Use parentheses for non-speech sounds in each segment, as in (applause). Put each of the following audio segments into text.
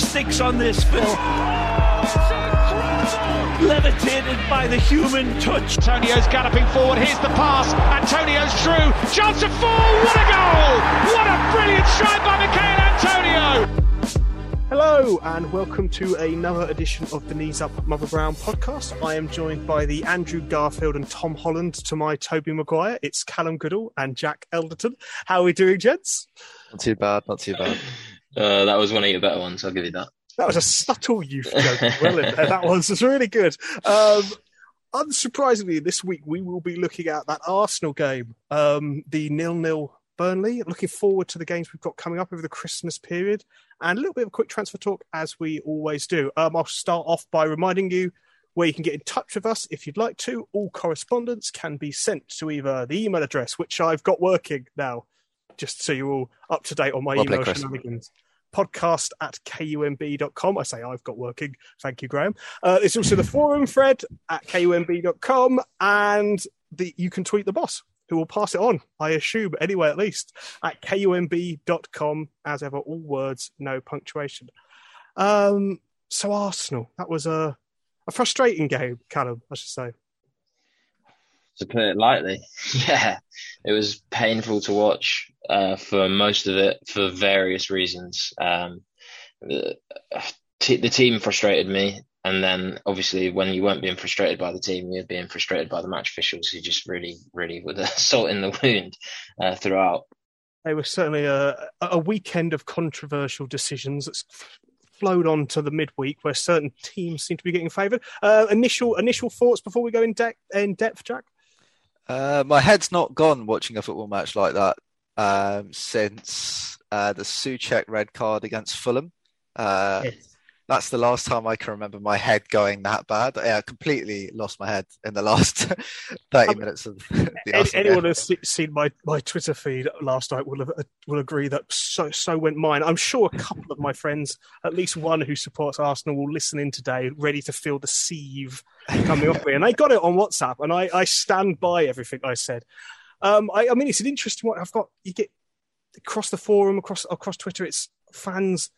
statistics on this, Phil? Oh, Levitated by the human touch. Antonio's galloping forward. Here's the pass. Antonio's through. Chance of four. What a goal! What a brilliant strike by Michael Antonio! Hello and welcome to another edition of the Knees Up Mother Brown podcast. I am joined by the Andrew Garfield and Tom Holland to my Tobey Maguire. It's Callum Goodall and Jack Elderton. How are we doing, gents? Not too bad, not too bad. Uh, that was one of your better ones. I'll give you that. That was a subtle youth (laughs) joke. well, in there. that was was really good. Um, unsurprisingly, this week we will be looking at that Arsenal game, um, the nil-nil Burnley. Looking forward to the games we've got coming up over the Christmas period, and a little bit of a quick transfer talk as we always do. Um, I'll start off by reminding you where you can get in touch with us if you'd like to. All correspondence can be sent to either the email address, which I've got working now, just so you're all up to date on my Well played, email Chris. shenanigans. Podcast at kumb.com. I say I've got working. Thank you, Graham. Uh, there's also the forum thread at kumb.com, and the, you can tweet the boss, who will pass it on, I assume, anyway, at least, at kumb.com. As ever, all words, no punctuation. Um, so, Arsenal, that was a, a frustrating game, Callum, I should say. To put it lightly, (laughs) yeah, it was painful to watch uh, for most of it for various reasons. Um, the, t- the team frustrated me, and then obviously when you weren't being frustrated by the team, you're being frustrated by the match officials who just really, really were the (laughs) salt in the wound uh, throughout. It was certainly a, a weekend of controversial decisions that's flowed on to the midweek where certain teams seem to be getting favoured. Uh, initial initial thoughts before we go in, de- in depth, Jack? Uh, my head's not gone watching a football match like that um, since uh, the Soucek red card against Fulham. Uh, That's the last time I can remember my head going that bad. Yeah, I completely lost my head in the last (laughs) 30 Um, minutes of (laughs) the Any, anyone who's seen my, my Twitter feed last night will have, will agree that so so went mine. I'm sure a couple of my friends, at least one who supports Arsenal, will listen in today, ready to feel the sieve coming off me. And I got it on WhatsApp, and I, I stand by everything I said. Um, I, I mean, it's an interesting one. I've got you get across the forum, across across Twitter. It's fans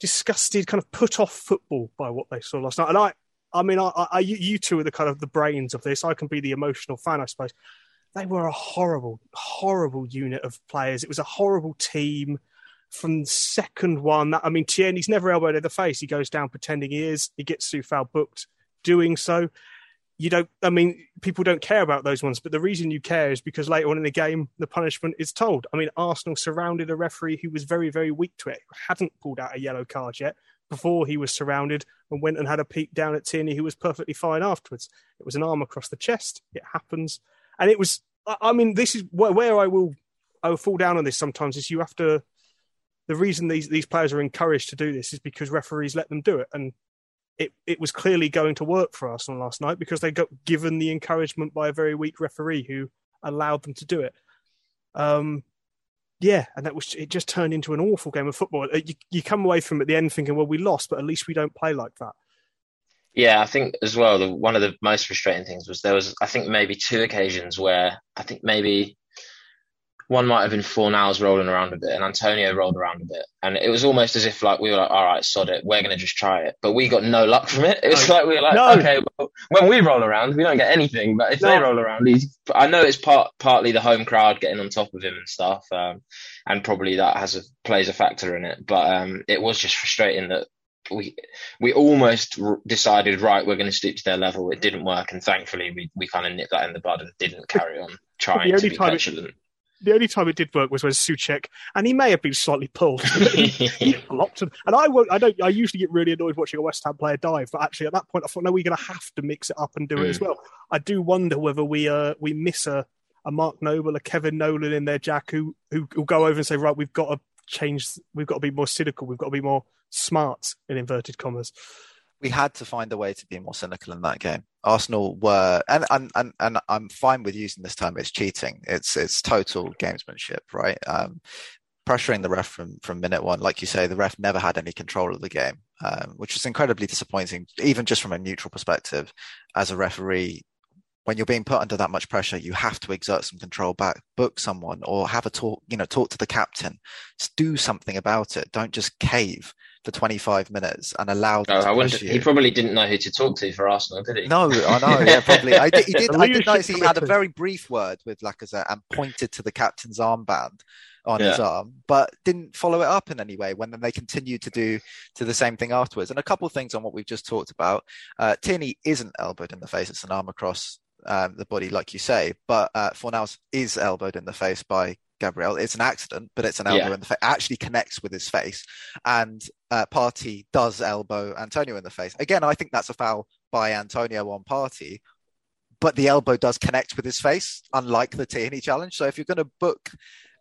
disgusted, kind of put off football by what they saw last night. And I, I mean, I, I, you- two are the kind of the brains of this. I can be the emotional fan, I suppose they were a horrible, horrible unit of players. It was a horrible team from second one. That I mean, Tierney's never elbowed in the face. He goes down pretending he is. He gets Coufal booked doing so. You don't. I mean, people don't care about those ones, but the reason you care is because later on in the game, the punishment is told. I mean, Arsenal surrounded a referee who was very, very weak to it. Hadn't pulled out a yellow card yet before he was surrounded and went and had a peek down at Tierney, who was perfectly fine afterwards. It was an arm across the chest. It happens and it was I- mean this is where, where i will i will fall down on this sometimes is you have to the reason these these players are encouraged to do this is because referees let them do it and it, it was clearly going to work for Arsenal last night because they got given the encouragement by a very weak referee who allowed them to do it. Um, yeah, and that was it. Just turned into an awful game of football. Uh, You, you come away from at the end thinking, well, we lost, but at least we don't play like that. Yeah, I think as well, the, one of the most frustrating things was there was, I think, maybe two occasions where I think maybe one might have been four Fornals rolling around a bit and Antonio rolled around a bit. And it was almost as if like we were like, all right, sod it, we're going to just try it. But we got no luck from it. It was No. like, we were like, No. okay, well, when we roll around, we don't get anything. But if they roll around, he's, I know it's part, partly the home crowd getting on top of him and stuff. Um, and probably that has a, plays a factor in it. But, um, it was just frustrating that we we almost r- decided right we're going to stoop to their level it didn't work and thankfully we, we kind of nipped that in the bud and didn't carry on trying The to be time it- petulant The only time it did work was when Soucek, and he may have been slightly pulled. but he, he (laughs) blocked him. And I won't. I don't. I usually get really annoyed watching a West Ham player dive, but actually at that point I thought, no, we're going to have to mix it up and do it as Mm. well. I do wonder whether we uh we miss a, a Mark Noble, a Kevin Nolan in there, Jack, who who will go over and say, right, we've got to change. We've got to be more cynical. We've got to be more smart in inverted commas. we had to find a way to be more cynical in that game. Arsenal were, and and and, and I'm fine with using this term. It's cheating. It's it's total gamesmanship, right? Um, pressuring the ref from from minute one, like you say, the ref never had any control of the game. um, which was incredibly disappointing, even just from a neutral perspective. As a referee, when you're being put under that much pressure, you have to exert some control back, book someone, or have a talk. You know, talk to the captain. Do something about it. Don't just cave for 25 minutes and allowed. Oh, I wonder, he probably didn't know who to talk to for Arsenal, did he? No, I know. Yeah, (laughs) probably. I did. He did. I did notice he had a very brief word with Lacazette and pointed to the captain's armband on yeah. his arm, but didn't follow it up in any way when then they continued to do to the same thing afterwards. And a couple of things on what we've just talked about. Uh, Tierney isn't elbowed in the face; it's an arm across um, the body, like you say. But uh, Fornals is elbowed in the face by Gabriel. It's an accident, but it's an elbow yeah. in the face. Actually connects with his face, and uh, Partey does elbow Antonio in the face. Again, I think that's a foul by Antonio on Partey, but the elbow does connect with his face, unlike the Tierney challenge. So if you're going to book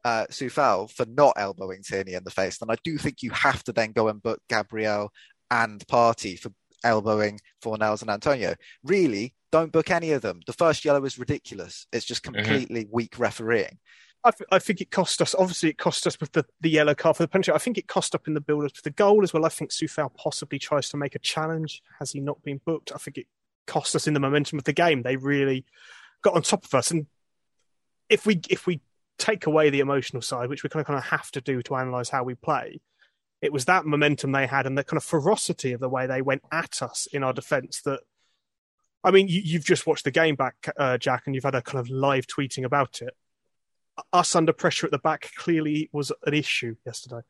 uh, Coufal for not elbowing Tierney in the face, then I do think you have to then go and book Gabriel and Partey for elbowing Fornals and Antonio. Really, don't book any of them. The first yellow is ridiculous. It's just mm-hmm. completely mm-hmm. weak refereeing. I, th- I, think it cost us. Obviously, it cost us with the, the yellow card for the penalty. I think it cost up in the build up for the goal as well. I think Coufal possibly tries to make a challenge. Has he not been booked? I think it cost us in the momentum of the game. They really got on top of us. And if we if we take away the emotional side, which we kind of kind of have to do to analyze how we play, it was that momentum they had and the kind of ferocity of the way they went at us in our defence that. I mean, you, have just watched the game back, uh, Jack, and you've had a kind of live tweeting about it. Us under pressure at the back clearly was an issue yesterday.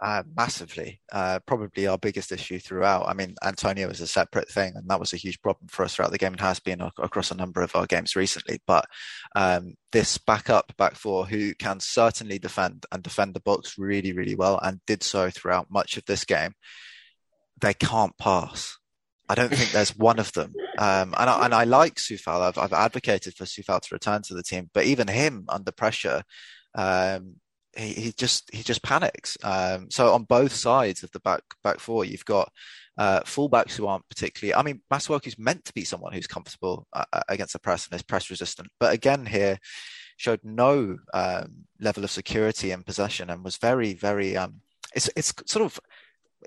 Uh, massively, uh, probably our biggest issue throughout. I mean, Antonio is a separate thing, and that was a huge problem for us throughout the game and has been across a number of our games recently. But um, this backup back four, who can certainly defend and defend the box really, really well, and did so throughout much of this game, they can't pass. I don't think there's one of them. Um, and, I, and I like Coufal. I've, I've advocated for Coufal to return to the team, but even him under pressure, um, he, he just he just panics. Um, so on both sides of the back back four, you've got uh, fullbacks who aren't particularly. I mean, is meant to be someone who's comfortable uh, uh, against the press and is press resistant, but again here showed no um, level of security in possession and was very very. Um, it's it's sort of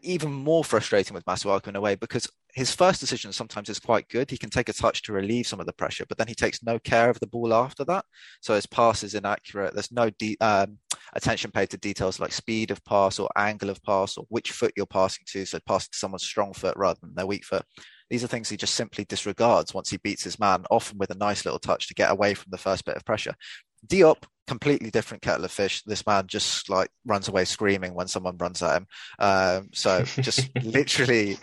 even more frustrating with Masuaku in a way because his first decision sometimes is quite good. He can take a touch to relieve some of the pressure, but then he takes no care of the ball after that. So his pass is inaccurate. There's no de- um, attention paid to details like speed of pass or angle of pass or which foot you're passing to. So passing to someone's strong foot rather than their weak foot. These are things he just simply disregards once he beats his man, often with a nice little touch to get away from the first bit of pressure. Diop completely different kettle of fish. This man just like runs away screaming when someone runs at him. Um, so just (laughs) literally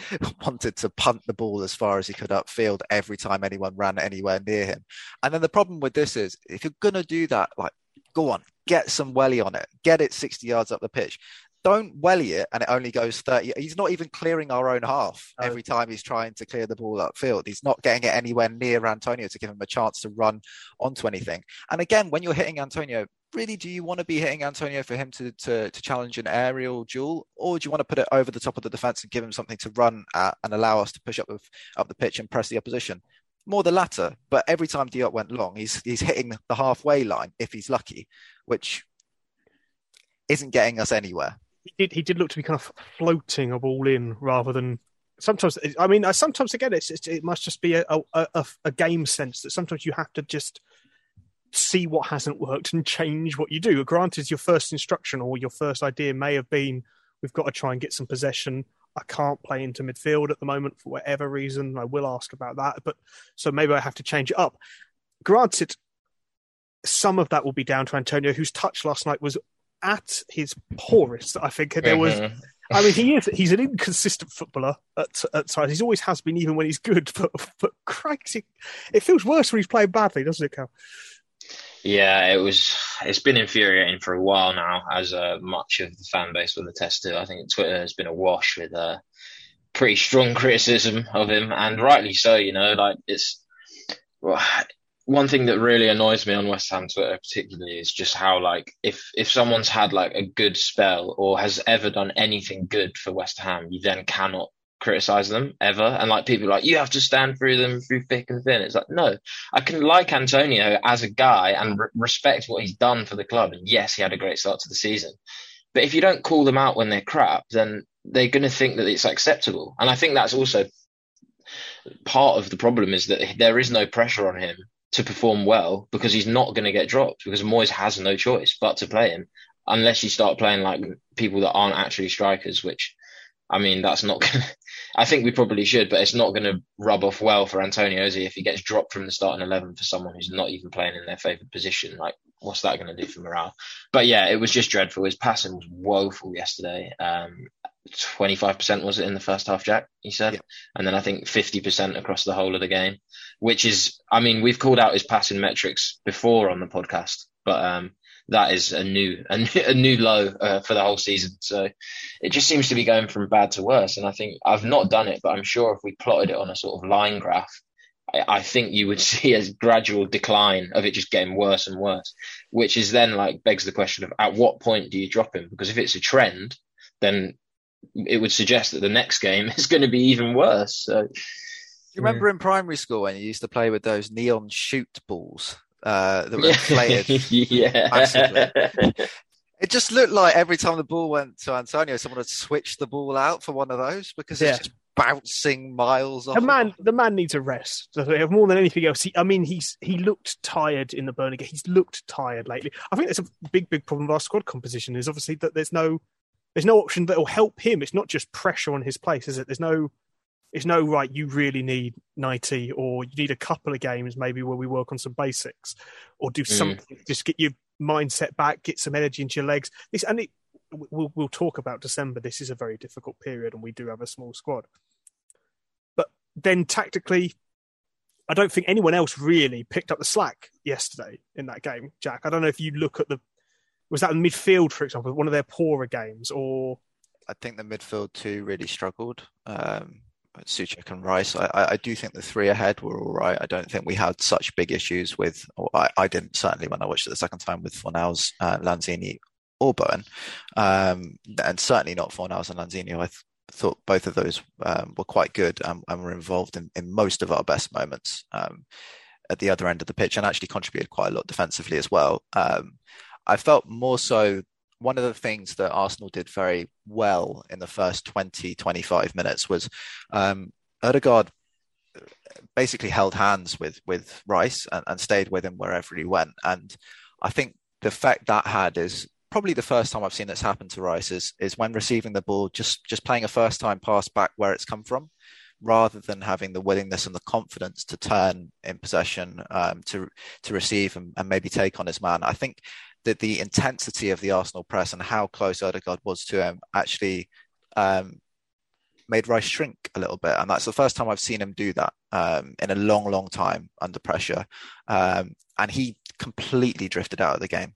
wanted to punt the ball as far as he could upfield every time anyone ran anywhere near him. And then the problem with this is if you're gonna do that, like go on, get some welly on it, get it 60 yards up the pitch don't welly it and it only goes 30 he's not even clearing our own half every time he's trying to clear the ball upfield. He's not getting it anywhere near antonio to give him a chance to run onto anything. And again when you're hitting antonio really do you want to be hitting antonio for him to, to, to challenge an aerial duel? Or do you want to put it over the top of the defense and give him something to run at and allow us to push up, with, up the pitch and press the opposition? More the latter but every time Diop went long he's he's hitting the halfway line if he's lucky which isn't getting us anywhere he did he did look to be kind of floating a ball in rather than sometimes. I mean, uh, sometimes again, it's, it's it must just be a, a, a game sense that sometimes you have to just see what hasn't worked and change what you do. Granted, your first instruction or your first idea may have been we've got to try and get some possession. I can't play into midfield at the moment for whatever reason. I will ask about that, but so maybe I have to change it up. Granted, some of that will be down to Antonio, whose touch last night was at his poorest. I think there was. Mm-hmm. I mean, he is. He's an inconsistent footballer at, at times. He's always has been, even when he's good. But but cracks, it, it feels worse when he's playing badly, doesn't it, Cal? Yeah, it was. It's been infuriating for a while now, as uh, much of the fan base will attest to. I think Twitter has been awash with uh, pretty strong (laughs) criticism of him, and rightly so. You know, like it's. Well, one thing that really annoys me on West Ham Twitter particularly is just how like if if someone's had like a good spell or has ever done anything good for West Ham, you then cannot criticize them ever. And like people like you have to stand through them through thick and thin. It's like no, I can like Antonio as a guy and re- respect what he's done for the club. And yes, he had a great start to the season. But if you don't call them out when they're crap, then they're going to think that it's acceptable. And I think that's also part of the problem is that there is no pressure on him to perform well because he's not going to get dropped because Moyes has no choice but to play him unless you start playing like people that aren't actually strikers, which I mean, that's not going (laughs) to, I think we probably should, but it's not going to rub off well for Antonio if he gets dropped from the starting 11 for someone who's not even playing in their favoured position. Like, what's that going to do for morale? But yeah, it was just dreadful. His passing was woeful yesterday. Um, 25% was it in the first half, Jack? He said. Yeah. And then I think 50% across the whole of the game, which is, I mean, we've called out his passing metrics before on the podcast, but um, that is a new (laughs) a, new, a new low uh, for the whole season. So it just seems to be going from bad to worse. And I think I've not done it, but I'm sure if we plotted it on a sort of line graph, I, I think you would (laughs) see a gradual decline of it just getting worse and worse. Which is then like begs the question of at what point do you drop him? Because if it's a trend, then it would suggest that the next game (laughs) is going to be even worse. So. do You remember in primary school when you used to play with those neon shoot balls? uh, that were inflated (laughs) yeah. (laughs) It just looked like every time the ball went to Antonio, someone had switched the ball out for one of those because yeah. it's just bouncing miles off. The man, the man needs a rest. More than anything else, he, I mean, he's he looked tired in the Burnley game. He's looked tired lately. I think that's a big, big problem of our squad composition. Is obviously that there's no there's no option that will help him. It's not just pressure on his place, is it? There's no it's no right you really need 90 or you need a couple of games maybe where we work on some basics or do mm. something mm. just get your mindset back get some energy into your legs this and it, we'll, we'll talk about december this is a very difficult period and we do have a small squad but then tactically i don't think anyone else really picked up the slack yesterday in that game jack i don't know if you look at the was that midfield for example one of their poorer games or I think the midfield too really struggled. Um, Soucek and Rice. I, I, do think the three ahead were all right. I don't think we had such big issues with, I, I didn't certainly when I watched it the second time with Fornals, uh, Lanzini, or Bowen, um, and certainly not Fornals and Lanzini. I th- thought both of those um, were quite good and, and, were involved in, in most of our best moments um, at the other end of the pitch and actually contributed quite a lot defensively as well. I felt more so one of the things that Arsenal did very well in the first 20, 25 minutes was um, basically held hands with with Rice and, and stayed with him wherever he went. And I think the effect that had is probably the first time I've seen this happen to Rice is is when receiving the ball, just just playing a first time pass back where it's come from, rather than having the willingness and the confidence to turn in possession um, to to receive and, and, maybe take on his man. I think that the intensity of the Arsenal press and how close Odegaard was to him actually um, made Rice shrink a little bit, and that's the first time I've seen him do that um, in a long, long time under pressure. Um, and he completely drifted out of the game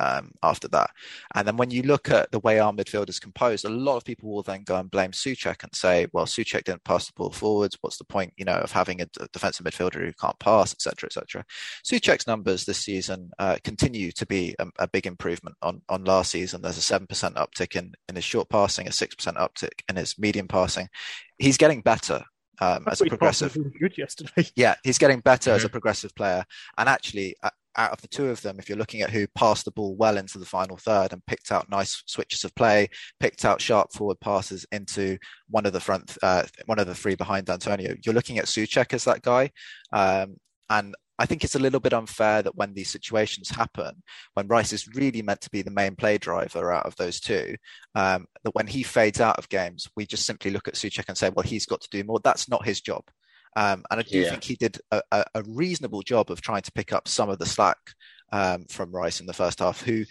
um, after that. And then when you look at the way our midfield is composed, a lot of people will then go and blame Soucek and say, well, Soucek didn't pass the ball forwards. What's the point, you know, of having a defensive midfielder who can't pass, etc., etc. Soucek's numbers this season uh, continue to be a, a, big improvement on, on last season. There's a 7% uptick in, in his short passing, a 6% uptick in his medium passing. He's getting better um, as a progressive. Good yesterday. Yeah, he's getting better mm-hmm. as a progressive player. And actually, out of the two of them, if you're looking at who passed the ball well into the final third and picked out nice switches of play, picked out sharp forward passes into one of the front, uh, one of the three behind Antonio, you're looking at Soucek as that guy. Um, and I think it's a little bit unfair that when these situations happen, when Rice is really meant to be the main play driver out of those two, um, that when he fades out of games, we just simply look at Soucek and say, well, he's got to do more. That's not his job. Um, and I do yeah. think he did a, a, reasonable job of trying to pick up some of the slack um, from Rice in the first half, who,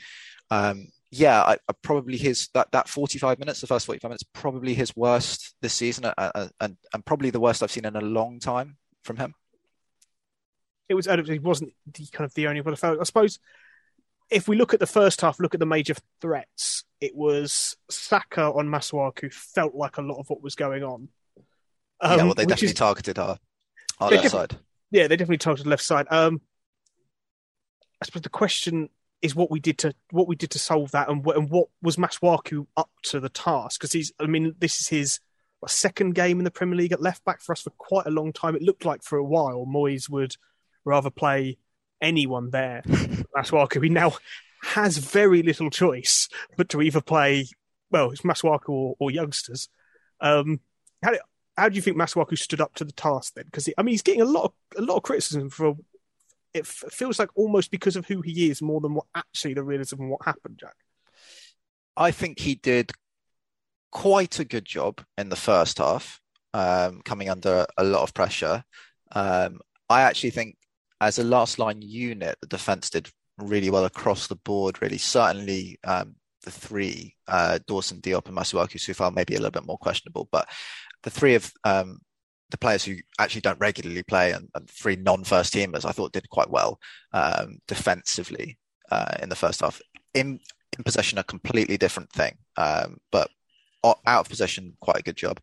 um, yeah, I, I probably his that, that 45 minutes, the first 45 minutes, probably his worst this season uh, uh, and, and probably the worst I've seen in a long time from him. It was, he wasn't the, kind of the only one I felt. I suppose if we look at the first half, look at the major threats, it was Saka on Masuaku felt like a lot of what was going on. Um, yeah, well, they definitely is, targeted our, our left side. Yeah, they definitely targeted left side. Um, I suppose the question is what we did to what we did to solve that, and, and what was Masuaku up to the task? Because he's, I mean, this is his what, second game in the Premier League at left back for us for quite a long time. It looked like for a while Moyes would rather play anyone there. (laughs) Masuaku, He now has very little choice but to either play, well, it's Masuaku or, or youngsters. Um, how, how do you think Masuaku stood up to the task then? Because I mean, he's getting a lot of a lot of criticism for it feels like almost because of who he is more than what actually the realism of what happened, Jack. I think he did quite a good job in the first half, um, coming under a lot of pressure. Um, I actually think, as a last line unit, the defence did really well across the board. Really, certainly um, the three uh, Dawson, Diop, and Masuaku Coufal maybe a little bit more questionable, but the three of um, the players who actually don't regularly play and, and three non-first teamers, I thought did quite well um, defensively uh, in the first half. In in possession, a completely different thing, um, but out of possession, quite a good job.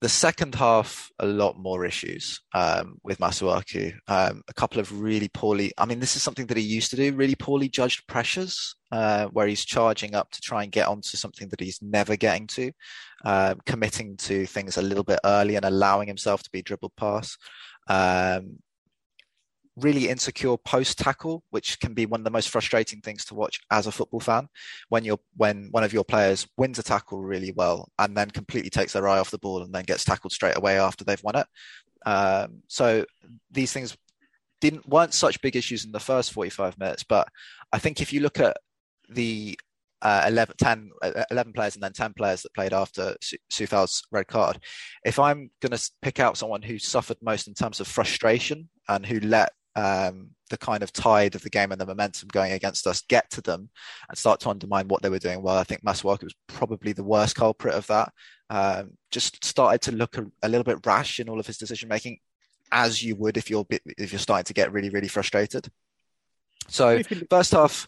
The second half, a lot more issues um, with Masuaku. Um, a couple of really poorly, I mean, this is something that he used to do, really poorly judged pressures, uh, where he's charging up to try and get onto something that he's never getting to, uh, committing to things a little bit early and allowing himself to be dribbled past. Um, really insecure post tackle, which can be one of the most frustrating things to watch as a football fan. When you're when one of your players wins a tackle really well and then completely takes their eye off the ball and then gets tackled straight away after they've won it. Um, so these things didn't weren't such big issues in the first 45 minutes, but I think if you look at the uh, 11, 10, uh, 11 players and then 10 players that played after Coufal's red card. If I'm going to pick out someone who suffered most in terms of frustration and who let um, the kind of tide of the game and the momentum going against us get to them and start to undermine what they were doing well. I think Masuaku was probably the worst culprit of that. Um, just started to look a, a, little bit rash in all of his decision making, as you would if you're if you're starting to get really really frustrated. So first half,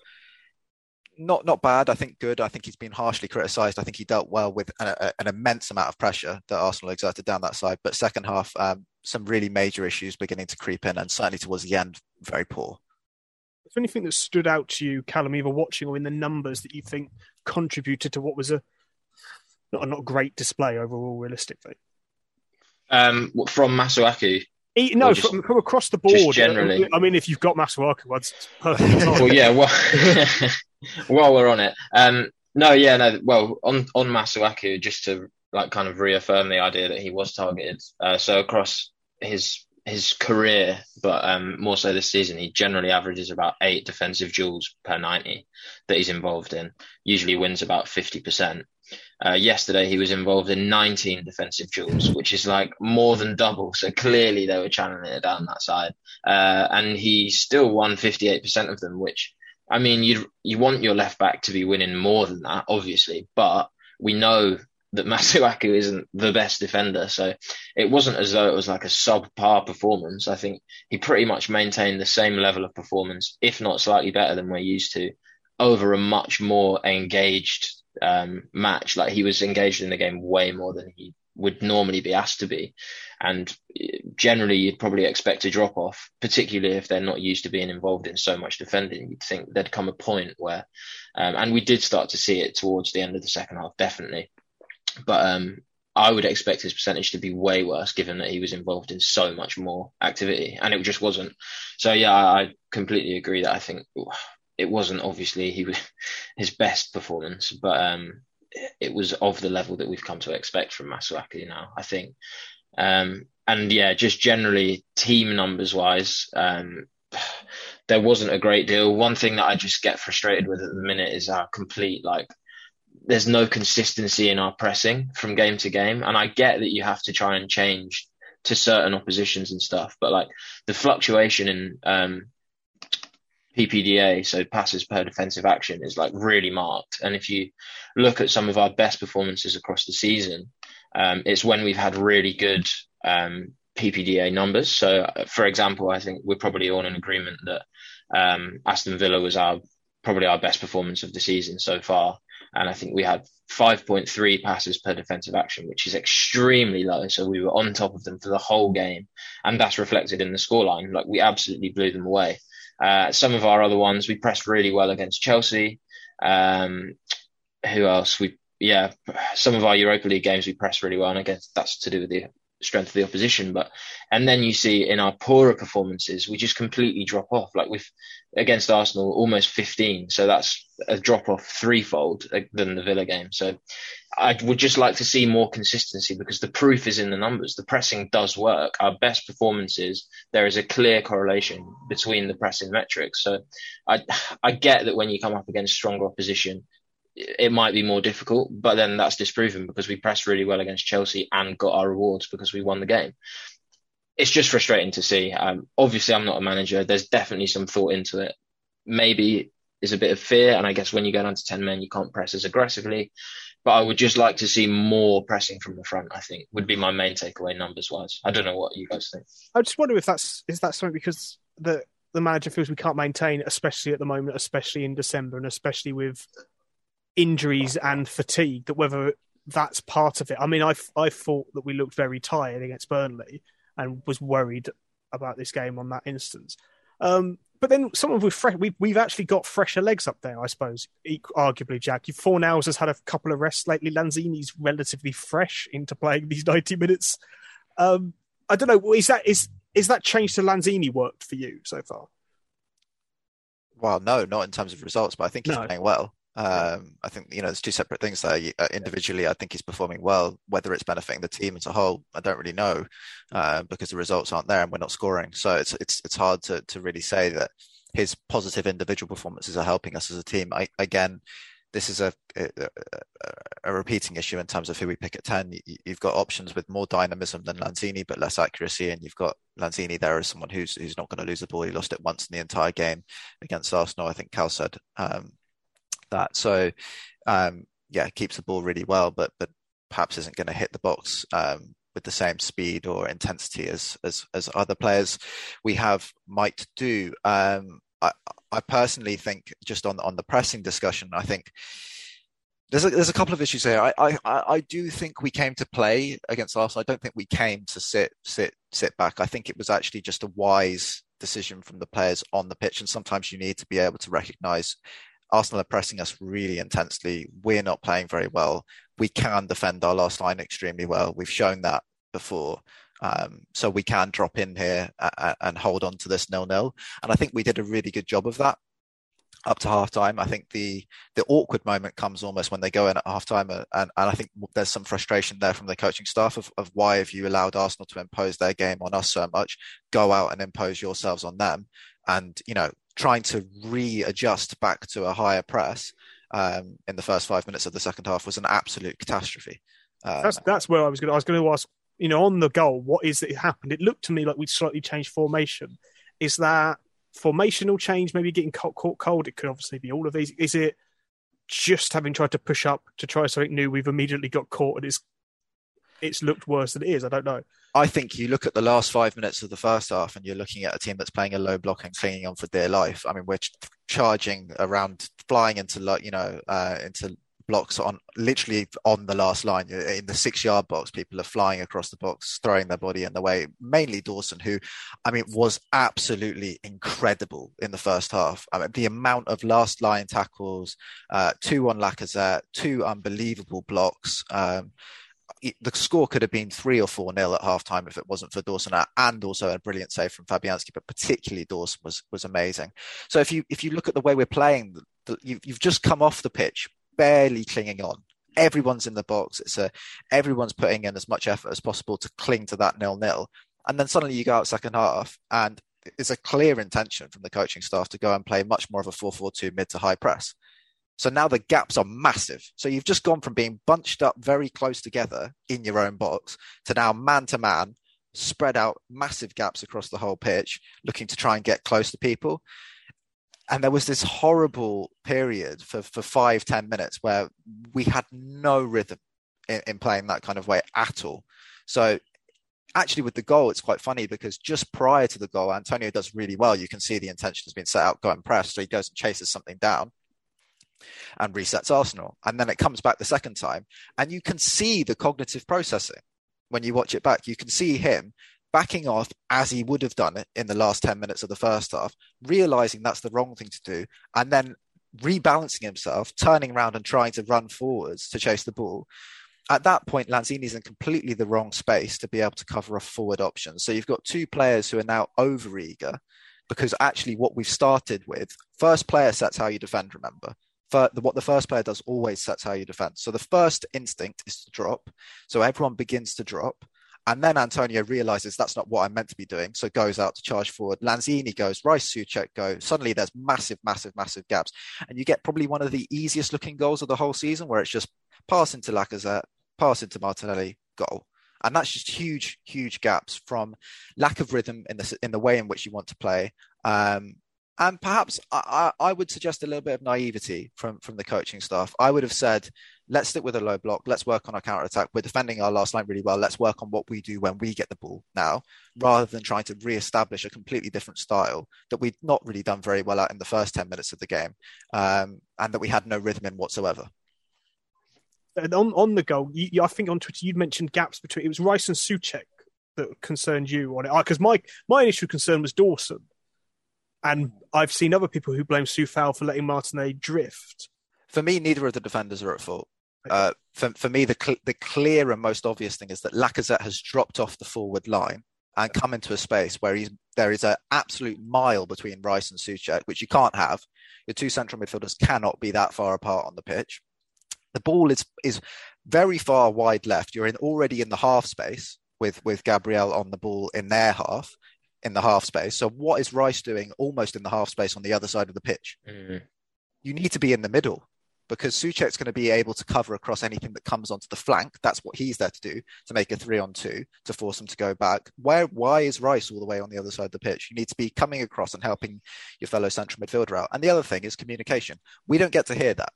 not not bad. I think good. I think he's been harshly criticised. I think he dealt well with an, a, an, immense amount of pressure that Arsenal exerted down that side. But second half, um, some really major issues beginning to creep in, and certainly towards the end, very poor. Is there anything that stood out to you, Callum, either watching or in the numbers that you think contributed to what was a not a not great display overall, realistically? Um, from Masuaku. He, no, just, from, from, across the board. generally. I mean, if you've got Masuaku, it's perfect. (laughs) well, yeah. Well, (laughs) while we're on it, um, no, yeah, no. Well, on on Masuaku, just to like kind of reaffirm the idea that he was targeted. Uh, so across his his career, but um, more so this season, he generally averages about eight defensive duels per ninety that he's involved in. Usually wins about fifty percent. Uh, yesterday, he was involved in 19 defensive duels, which is like more than double. So clearly, they were channeling it down that side, uh, and he still won 58% of them. Which, I mean, you you want your left back to be winning more than that, obviously, but we know that (laughs) Masuaku isn't the best defender. So it wasn't as though it was like a subpar performance. I think he pretty much maintained the same level of performance, if not slightly better than we're used to, over a much more engaged um, match. Like he was engaged in the game way more than he would normally be asked to be. And generally, you'd probably expect a drop off, particularly if they're not used to being involved in so much defending. You'd think there'd come a point where, um, and we did start to see it towards the end of the second half, definitely but um, I would expect his percentage to be way worse given that he was involved in so much more activity and it just wasn't. So yeah, I completely agree that I think it wasn't obviously he was (laughs) his best performance, but um, it was of the level that we've come to expect from Masuaku now, I think. Um, and yeah, just generally team numbers wise, um, (sighs) there wasn't a great deal. One thing that I just get frustrated with at the minute is our complete like there's no consistency in our pressing from game to game. And I get that you have to try and change to certain oppositions and stuff, but like the fluctuation in um, PPDA, so passes per defensive action, is like really marked. And if you look at some of our best performances across the season, um, it's when we've had really good um, PPDA numbers. So, for example, I think we're probably all in agreement that um, Aston Villa was our probably our best performance of the season so far and I think we had 5.3 passes per defensive action, which is extremely low. So we were on top of them for the whole game, and that's reflected in the scoreline. Like we absolutely blew them away. Uh, some of our other ones, we pressed really well against Chelsea. Um, who else? We yeah, some of our Europa League games we pressed really well, and I guess that's to do with the strength of the opposition. But and then you see in our poorer performances, we just completely drop off. Like with against Arsenal, almost 15. So that's a drop off threefold than the Villa game. So I would just like to see more consistency because the proof is in the numbers. The pressing does work. Our best performances, there is a clear correlation between the pressing metrics. So I I get that when you come up against stronger opposition, it might be more difficult, but then that's disproven because we pressed really well against Chelsea and got our rewards because we won the game. It's just frustrating to see. Um, obviously, I'm not a manager. There's definitely some thought into it. Maybe there's a bit of fear, and I guess when you go down to 10 men, you can't press as aggressively. But I would just like to see more pressing from the front. I think would be my main takeaway numbers wise. I don't know what you guys think. I just wonder if that's is that something because the the manager feels we can't maintain, especially at the moment, especially in December, and especially with injuries and fatigue that whether that's part of it. I mean, I, I thought that we looked very tired against Burnley and was worried about this game on that instance. Um, but then someone with fresh, we, we've actually got fresher legs up there, I suppose, arguably, Jack. Fornals has had a couple of rests lately. Lanzini's relatively fresh into playing these (laughs) 90 minutes. Um, I don't know. Is that is is that change to Lanzini worked for you so far? Well, no, not in terms of results, but I think he's no. playing well. Um, I think you know there's two separate things there. Uh, individually, I think he's performing well. Whether it's benefiting the team as a whole, I don't really know uh, because the results aren't there and we're not scoring. So it's it's it's hard to to really say that his positive individual performances are helping us as a team. I, again, this is a, a, a, repeating issue in terms of who we pick at 10. You've got options with more dynamism than Lanzini, but less accuracy. And you've got Lanzini there as someone who's who's not going to lose the ball. He lost it once in the entire game against Arsenal. I think Cal said um, that. So um, yeah, keeps the ball really well, but but perhaps isn't going to hit the box um, with the same speed or intensity as as, as other players we have might do. Um, I, I personally think just on on the pressing discussion, I think there's a, there's a couple of issues here. I, I I do think we came to play against Arsenal. I don't think we came to sit sit sit back. I think it was actually just a wise decision from the players on the pitch, and sometimes you need to be able to recognise Arsenal are pressing us really intensely. We're not playing very well. We can defend our last line extremely well. We've shown that before. Um, so we can drop in here and, and hold on to this nil nil. And I think we did a really good job of that up to half time. I think the the awkward moment comes almost when they go in at half time, uh, and, and I think there's some frustration there from the coaching staff of, of why have you allowed Arsenal to impose their game on us so much? Go out and impose yourselves on them. And you know, trying to readjust back to a higher press um, in the first five minutes of the second half was an absolute catastrophe. Um, that's that's where I was going. I was going to ask, you know, on the goal, what is it happened? It looked to me like we'd slightly changed formation. Is that formational change? Maybe getting caught, caught cold. It could obviously be all of these. Is it just having tried to push up to try something new? We've immediately got caught, and it's it's looked worse than it is. I don't know. I think you look at the last five minutes of the first half and you're looking at a team that's playing a low block and clinging on for dear life. I mean, we're charging around, flying into you know uh, into blocks on literally on the last line in the six yard box. People are flying across the box, throwing their body in the way. Mainly Dawson, who I mean was absolutely incredible in the first half. I mean, the amount of last line tackles, uh, two on Lacazette, two unbelievable blocks. Um, the score could have been three or four nil at halftime if it wasn't for Dawson uh, and also a brilliant save from Fabianski, but particularly Dawson was was amazing. So if you if you look at the way we're playing, the, you've, you've just come off the pitch barely clinging on. Everyone's in the box. It's a everyone's putting in as much effort as possible to cling to that nil nil, and then suddenly you go out second half and it's a clear intention from the coaching staff to go and play much more of a 4-4-2 mid to high press. So now the gaps are massive. So you've just gone from being bunched up very close together in your own box to now man to man, spread out massive gaps across the whole pitch, looking to try and get close to people. And there was this horrible period for, for five, ten minutes where we had no rhythm in, in playing that kind of way at all. So actually with the goal, it's quite funny because just prior to the goal, Antonio does really well. You can see the intention has been set out, go and press. So he goes and chases something down and resets Arsenal. And then it comes back the second time, and you can see the cognitive processing when you watch it back. You can see him backing off as he would have done it in the last 10 minutes of the first half, realizing that's the wrong thing to do, and then rebalancing himself, turning around and trying to run forwards to chase the ball. at that point, Lanzini's in completely the wrong space to be able to cover a forward option. So you've got two players who are now over eager because actually what we've started with, first player sets how you defend, remember. What the first player does always sets how you defend. So the first instinct is to drop. So everyone begins to drop. And then Antonio realizes that's not what I'm meant to be doing. So goes out to charge forward. Lanzini goes, Rice Soucek go. Suddenly there's massive, massive, massive gaps. And you get probably one of the easiest looking goals of the whole season where it's just pass into Lacazette, pass into Martinelli, goal. And that's just huge, huge gaps from lack of rhythm in the in the way in which you want to play, um, and perhaps I, I, would suggest a little bit of naivety from from the coaching staff. I would have said, let's stick with a low block. Let's work on our counter attack. We're defending our last line really well. Let's work on what we do when we get the ball now, rather than trying to re-establish a completely different style that we'd not really done very well at in the first ten minutes of the game, um, and that we had no rhythm in whatsoever on on the goal, you, I think on Twitter you'd mentioned gaps between it was Rice and Soucek that concerned you on it because my my initial concern was Dawson, and I've seen other people who blame Coufal for letting Martinelli drift. For me, neither of the defenders are at fault. Uh, for, for me, the cl- the clear and most obvious thing is that Lacazette has dropped off the forward line and come into a space where he's there is an absolute mile between Rice and Soucek, which you can't have. Your two central midfielders cannot be that far apart on the pitch the ball is is very far wide left. You're in already in the half space with with Gabriel on the ball in their half in the half space. So what is Rice doing almost in the half space on the other side of the pitch? Mm. You need to be in the middle because Soucek's going to be able to cover across anything that comes onto the flank. That's what he's there to do to make a three on two to force them to go back. Where why is Rice all the way on the other side of the pitch? You need to be coming across and helping your fellow central midfielder out. And the other thing is communication. We don't get to hear that.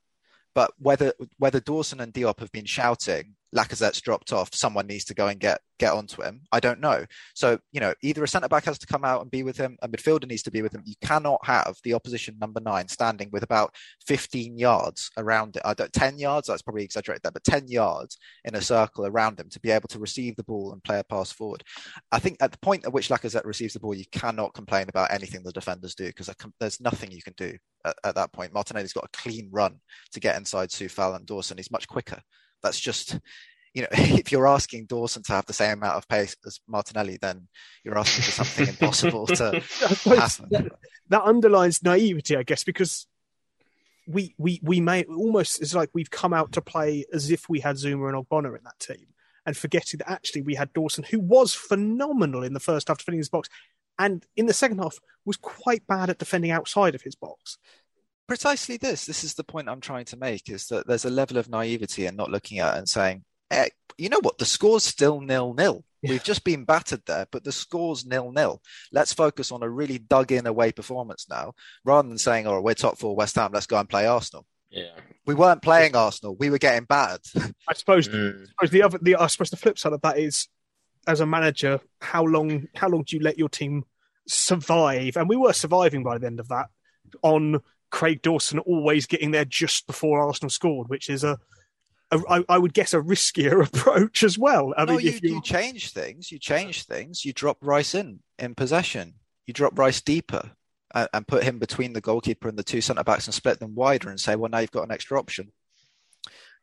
But whether whether Dawson and Diop have been shouting Lacazette's dropped off, someone needs to go and get get onto him. I don't know. So you know, either a centre back has to come out and be with him, a midfielder needs to be with him. You cannot have the opposition number nine standing with about 15 yards around it. I don't 10 yards. That's probably exaggerated there, but 10 yards in a circle around him to be able to receive the ball and play a pass forward. I think at the point at which Lacazette receives the ball, you cannot complain about anything the defenders do because there's nothing you can do at, at that point. Martinelli's got a clean run to get inside Coufal and Dawson. He's much quicker. That's just you know, (laughs) if you're asking Dawson to have the same amount of pace as Martinelli, then you're asking for something impossible to (laughs) happen. That, that, underlines naivety, I guess, because we we we may almost it's like we've come out to play as if we had Zouma and Ogbonna in that team, and forgetting that actually we had Dawson, who was phenomenal in the first half defending his box, and in the second half was quite bad at defending outside of his box precisely this this is the point i'm trying to make is that there's a level of naivety and not looking at it and saying eh, you know what? The score's still nil nil. Yeah. we've just been battered there but the score's nil nil. Let's focus on a really dug in away performance now rather than saying oh we're top four west ham let's go and play arsenal. Yeah. We weren't playing arsenal. We were getting battered. I suppose, mm. I suppose the other the i suppose the flip side of that is as a manager how long how long do you let your team survive, and we were surviving by the end of that on Craig Dawson always getting there just before Arsenal scored, which is a, a I, I would guess a riskier (laughs) approach as well. I no, mean, you, you... you change things, you change things. You drop Rice in in possession. You drop Rice deeper and, and put him between the goalkeeper and the two centre backs and split them wider and say, well, now you've got an extra option.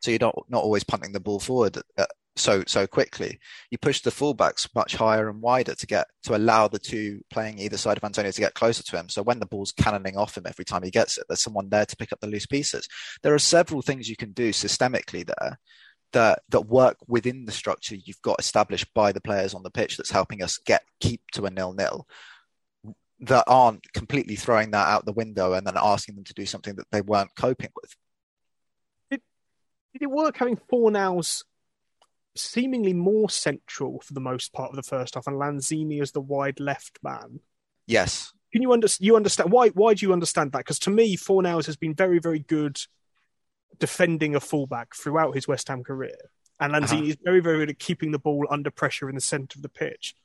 So you're not not always punting the ball forward at, so so quickly. You push the fullbacks much higher and wider to get to allow the two playing either side of Antonio to get closer to him. So when the ball's cannoning off him every time he gets it, there's someone there to pick up the loose pieces. There are several things you can do systemically there that that work within the structure you've got established by the players on the pitch that's helping us get keep to a nil nil that aren't completely throwing that out the window and then asking them to do something that they weren't coping with. Did, did it work having Fornals seemingly more central for the most part of the first half, and Lanzini as the wide left man. Yes. Can you understand? You understand why? Why do you understand that? Because to me, Fornals has been very, very good defending a fullback throughout his West Ham career, and Lanzini uh-huh. is very, very good at keeping the ball under pressure in the centre of the pitch.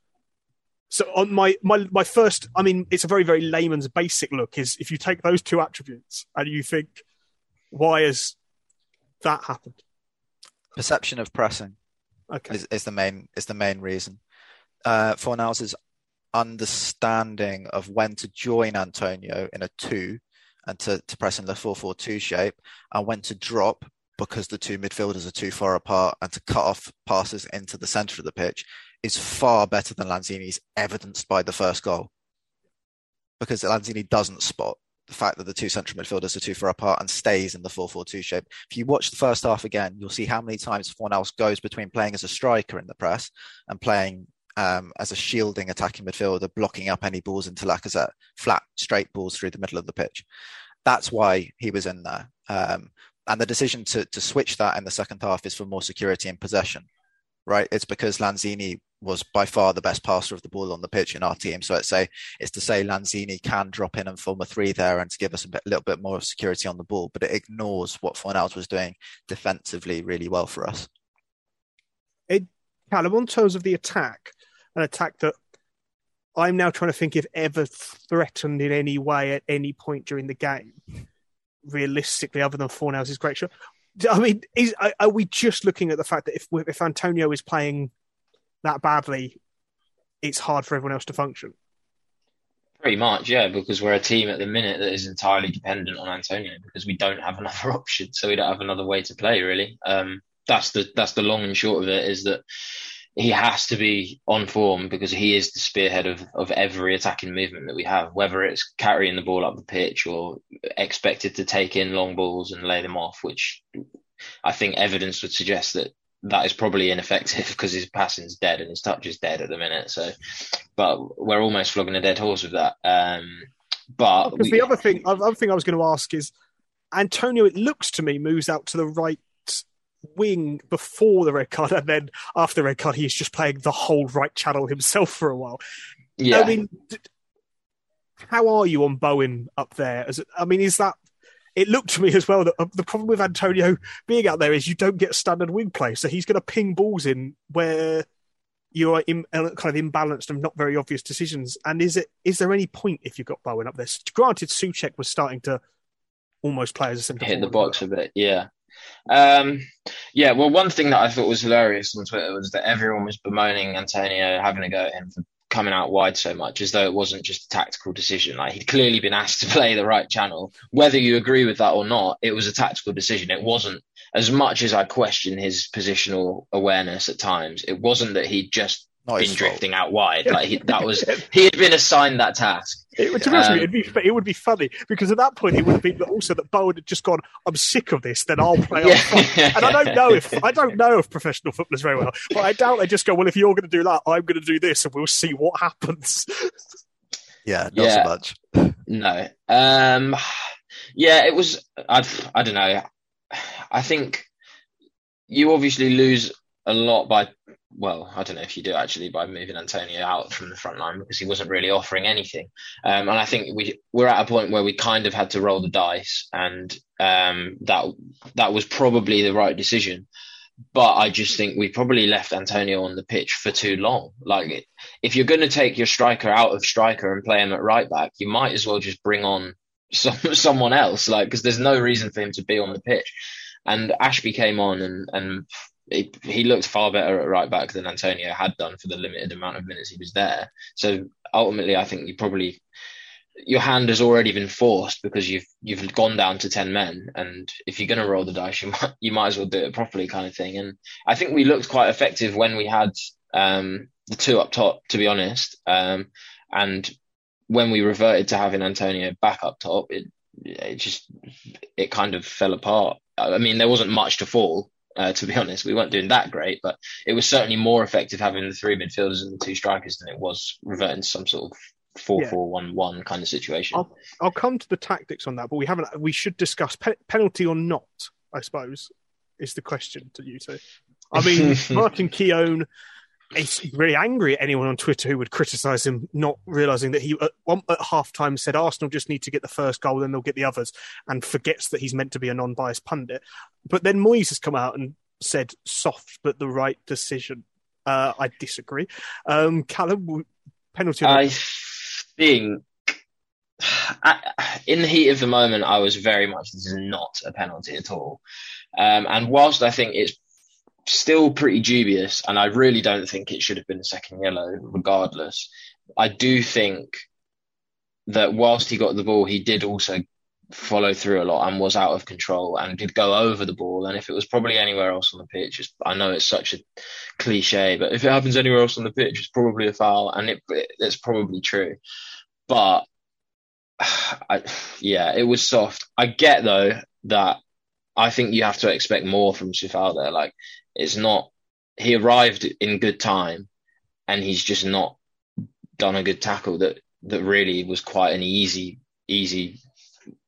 So on my, my my first, I mean, it's a very, very layman's basic look. Is if you take those two attributes and you think, why has that happened? Perception of pressing. Okay. Is, is the main is the main reason. Uh, Fornals' understanding of when to join Antonio in a two and to, to press in the 4 4 2 shape and when to drop because the two midfielders are too far apart and to cut off passes into the centre of the pitch is far better than Lanzini's evidenced by the first goal. Because Lanzini doesn't spot the fact that the two central midfielders are too far apart and stays in the 4-4-2 shape. If you watch the first half again, you'll see how many times Fornals goes between playing as a striker in the press and playing um, as a shielding attacking midfielder, blocking up any balls into Lacazette, flat, straight balls through the middle of the pitch. That's why he was in there. Um, and the decision to, to switch that in the second half is for more security in possession, right? It's because Lanzini was by far the best passer of the ball on the pitch in our team. So it's say it's to say Lanzini can drop in and form a three there and to give us a bit, little bit more security on the ball, but it ignores what Fornals was doing defensively really well for us. It, Callum, in terms of the attack, an attack that I'm now trying to think if ever threatened in any way at any point during the game, realistically, other than Fornals' great shot. I mean, is, are we just looking at the fact that if if Antonio is playing that badly, it's hard for everyone else to function. Pretty much, yeah, because we're a team at the minute that is entirely dependent on Antonio because we don't have another (laughs) option, so we don't have another way to play really. Um, that's the that's the long and short of it is that he has to be on form because he is the spearhead of, of every attacking movement that we have, whether it's carrying the ball up the pitch or expected to take in long balls and lay them off, which I think evidence would suggest that that is probably ineffective (laughs) because his passing's dead and his touch is dead at the minute. So, but we're almost flogging a dead horse with that. Um, but because the other thing, other thing I was going to ask is Antonio. It looks to me moves out to the right wing before the red card, and then after the red card, he's just playing the whole right channel himself for a while. Yeah, I mean. How are you on Bowen up there? As I mean, is that it looked to me as well that uh, the problem with Antonio being out there is you don't get standard wing play. So he's going to ping balls in where you are in, uh, kind of imbalanced and not very obvious decisions. And is it is there any point if you've got Bowen up there? Granted, Soucek was starting to almost play as a centre hit the box a bit, yeah. Um, yeah, well, one thing that I thought was hilarious on Twitter was that everyone was bemoaning Antonio having a go at him for coming out wide so much as though it wasn't just a tactical decision. Like he'd clearly been asked to play the right channel. Whether you agree with that or not, it was a tactical decision. It wasn't as much as I question his positional awareness at times. It wasn't that he'd just not been drifting out wide. (laughs) Like he, that was he had been assigned that task. It, to be honest um, it'd be, it would be funny because at that point it would have been also that Bowen had just gone, "I'm sick of this. Then I'll play yeah. on And I don't know if (laughs) I don't know if professional footballers very well, but I doubt they just go, "Well, if you're going to do that, I'm going to do this, and we'll see what happens." (laughs) Yeah, not yeah. so much. No. Um, yeah, it was. I I don't know. I think you obviously lose a lot by well, I don't know if you do actually by moving Antonio out from the front line because he wasn't really offering anything. Um, and I think we we're at a point where we kind of had to roll the dice, and um, that that was probably the right decision. But I just think we probably left Antonio on the pitch for too long. Like, if you're going to take your striker out of striker and play him at right back, you might as well just bring on (laughs) some, someone else. Like, because there's no reason for him to be on the pitch. And Ashby came on and and he, he looked far better at right back than Antonio had done for the limited amount of minutes he was there. So ultimately, I think you probably your hand has already been forced because you've you've gone down to ten men, and if you're going to roll the dice, you (laughs) might you might as well do it properly, kind of thing. And I think we looked quite effective when we had um, the two up top, to be honest. Um, and when we reverted to having Antonio back up top, it it just it kind of fell apart. I mean, there wasn't much to fall uh, to be (laughs) honest, we weren't doing that great, but it was certainly more effective having the three midfielders and the two strikers than it was reverting to some sort of four yeah. four one one kind of situation. I'll, I'll come to the tactics on that, but we haven't. We should discuss pe- penalty or not. I suppose is the question to you two. I mean, (laughs) Martin Keown is really angry at anyone on Twitter who would criticise him, not realising that he at, at half time said Arsenal just need to get the first goal, then they'll get the others, and forgets that he's meant to be a non biased pundit. But then Moyes has come out and said soft but the right decision. Uh, I disagree. Um, Callum, penalty. I think in the heat of the moment, I was very much this is not a penalty at all. Um, and whilst I think it's still pretty dubious, and I really don't think it should have been a second yellow, regardless. I do think that whilst he got the ball, he did also follow through a lot and was out of control and did go over the ball. And if it was probably anywhere else on the pitch, I know it's such a cliche, but if it happens anywhere else on the pitch, it's probably a foul, and it, it's probably true. But (sighs) I, yeah, it was soft. I get though that I think you have to expect more from there. Like it's not he arrived in good time, and he's just not done a good tackle that that really was quite an easy easy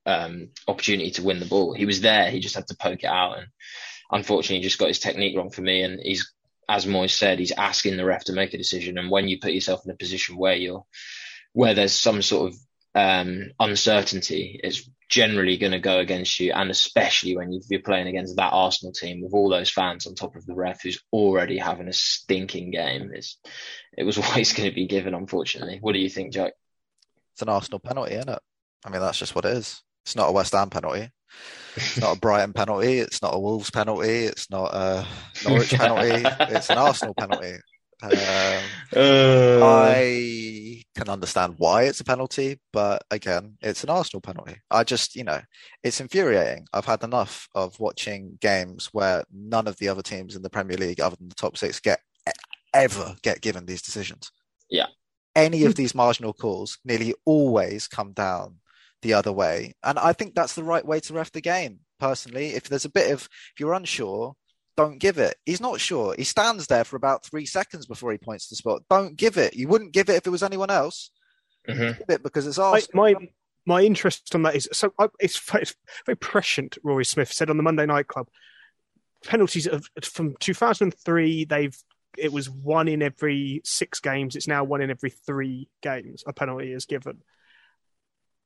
um, opportunity to win the ball. He was there. He just had to poke it out, and unfortunately, he just got his technique wrong for me. And he's, as Moyes said, he's asking the ref to make a decision. And when you put yourself in a position where you're, where there's some sort of um, uncertainty, it's generally going to go against you, and especially when you're playing against that Arsenal team with all those fans on top of the ref who's already having a stinking game. It's, it was always going to be given, unfortunately. What do you think, Jack? It's an Arsenal penalty, isn't it? I mean, that's just what it is. It's not a West Ham penalty. It's not a (laughs) Brighton penalty. It's not a Wolves penalty. It's not a Norwich penalty. It's an Arsenal penalty. (laughs) Um, uh... I can understand why it's a penalty, but again, it's an Arsenal penalty. I just, you know, it's infuriating. I've had enough of watching games where none of the other teams in the Premier League, other than the top six, get ever get given these decisions. Yeah. Any of these marginal calls nearly always come down the other way. And I think that's the right way to ref the game, personally. If there's a bit of, if you're unsure, don't give it. He's not sure. He stands there for about three seconds before he points to the spot. Don't give it. You wouldn't give it if it was anyone else. Mm-hmm. Give it because it's Arsenal. My, my, my interest on that is so it's, it's very prescient. Rory Smith said on the Monday Night Club, penalties of, from 2003. They've it was one in every six games. It's now one in every three games. A penalty is given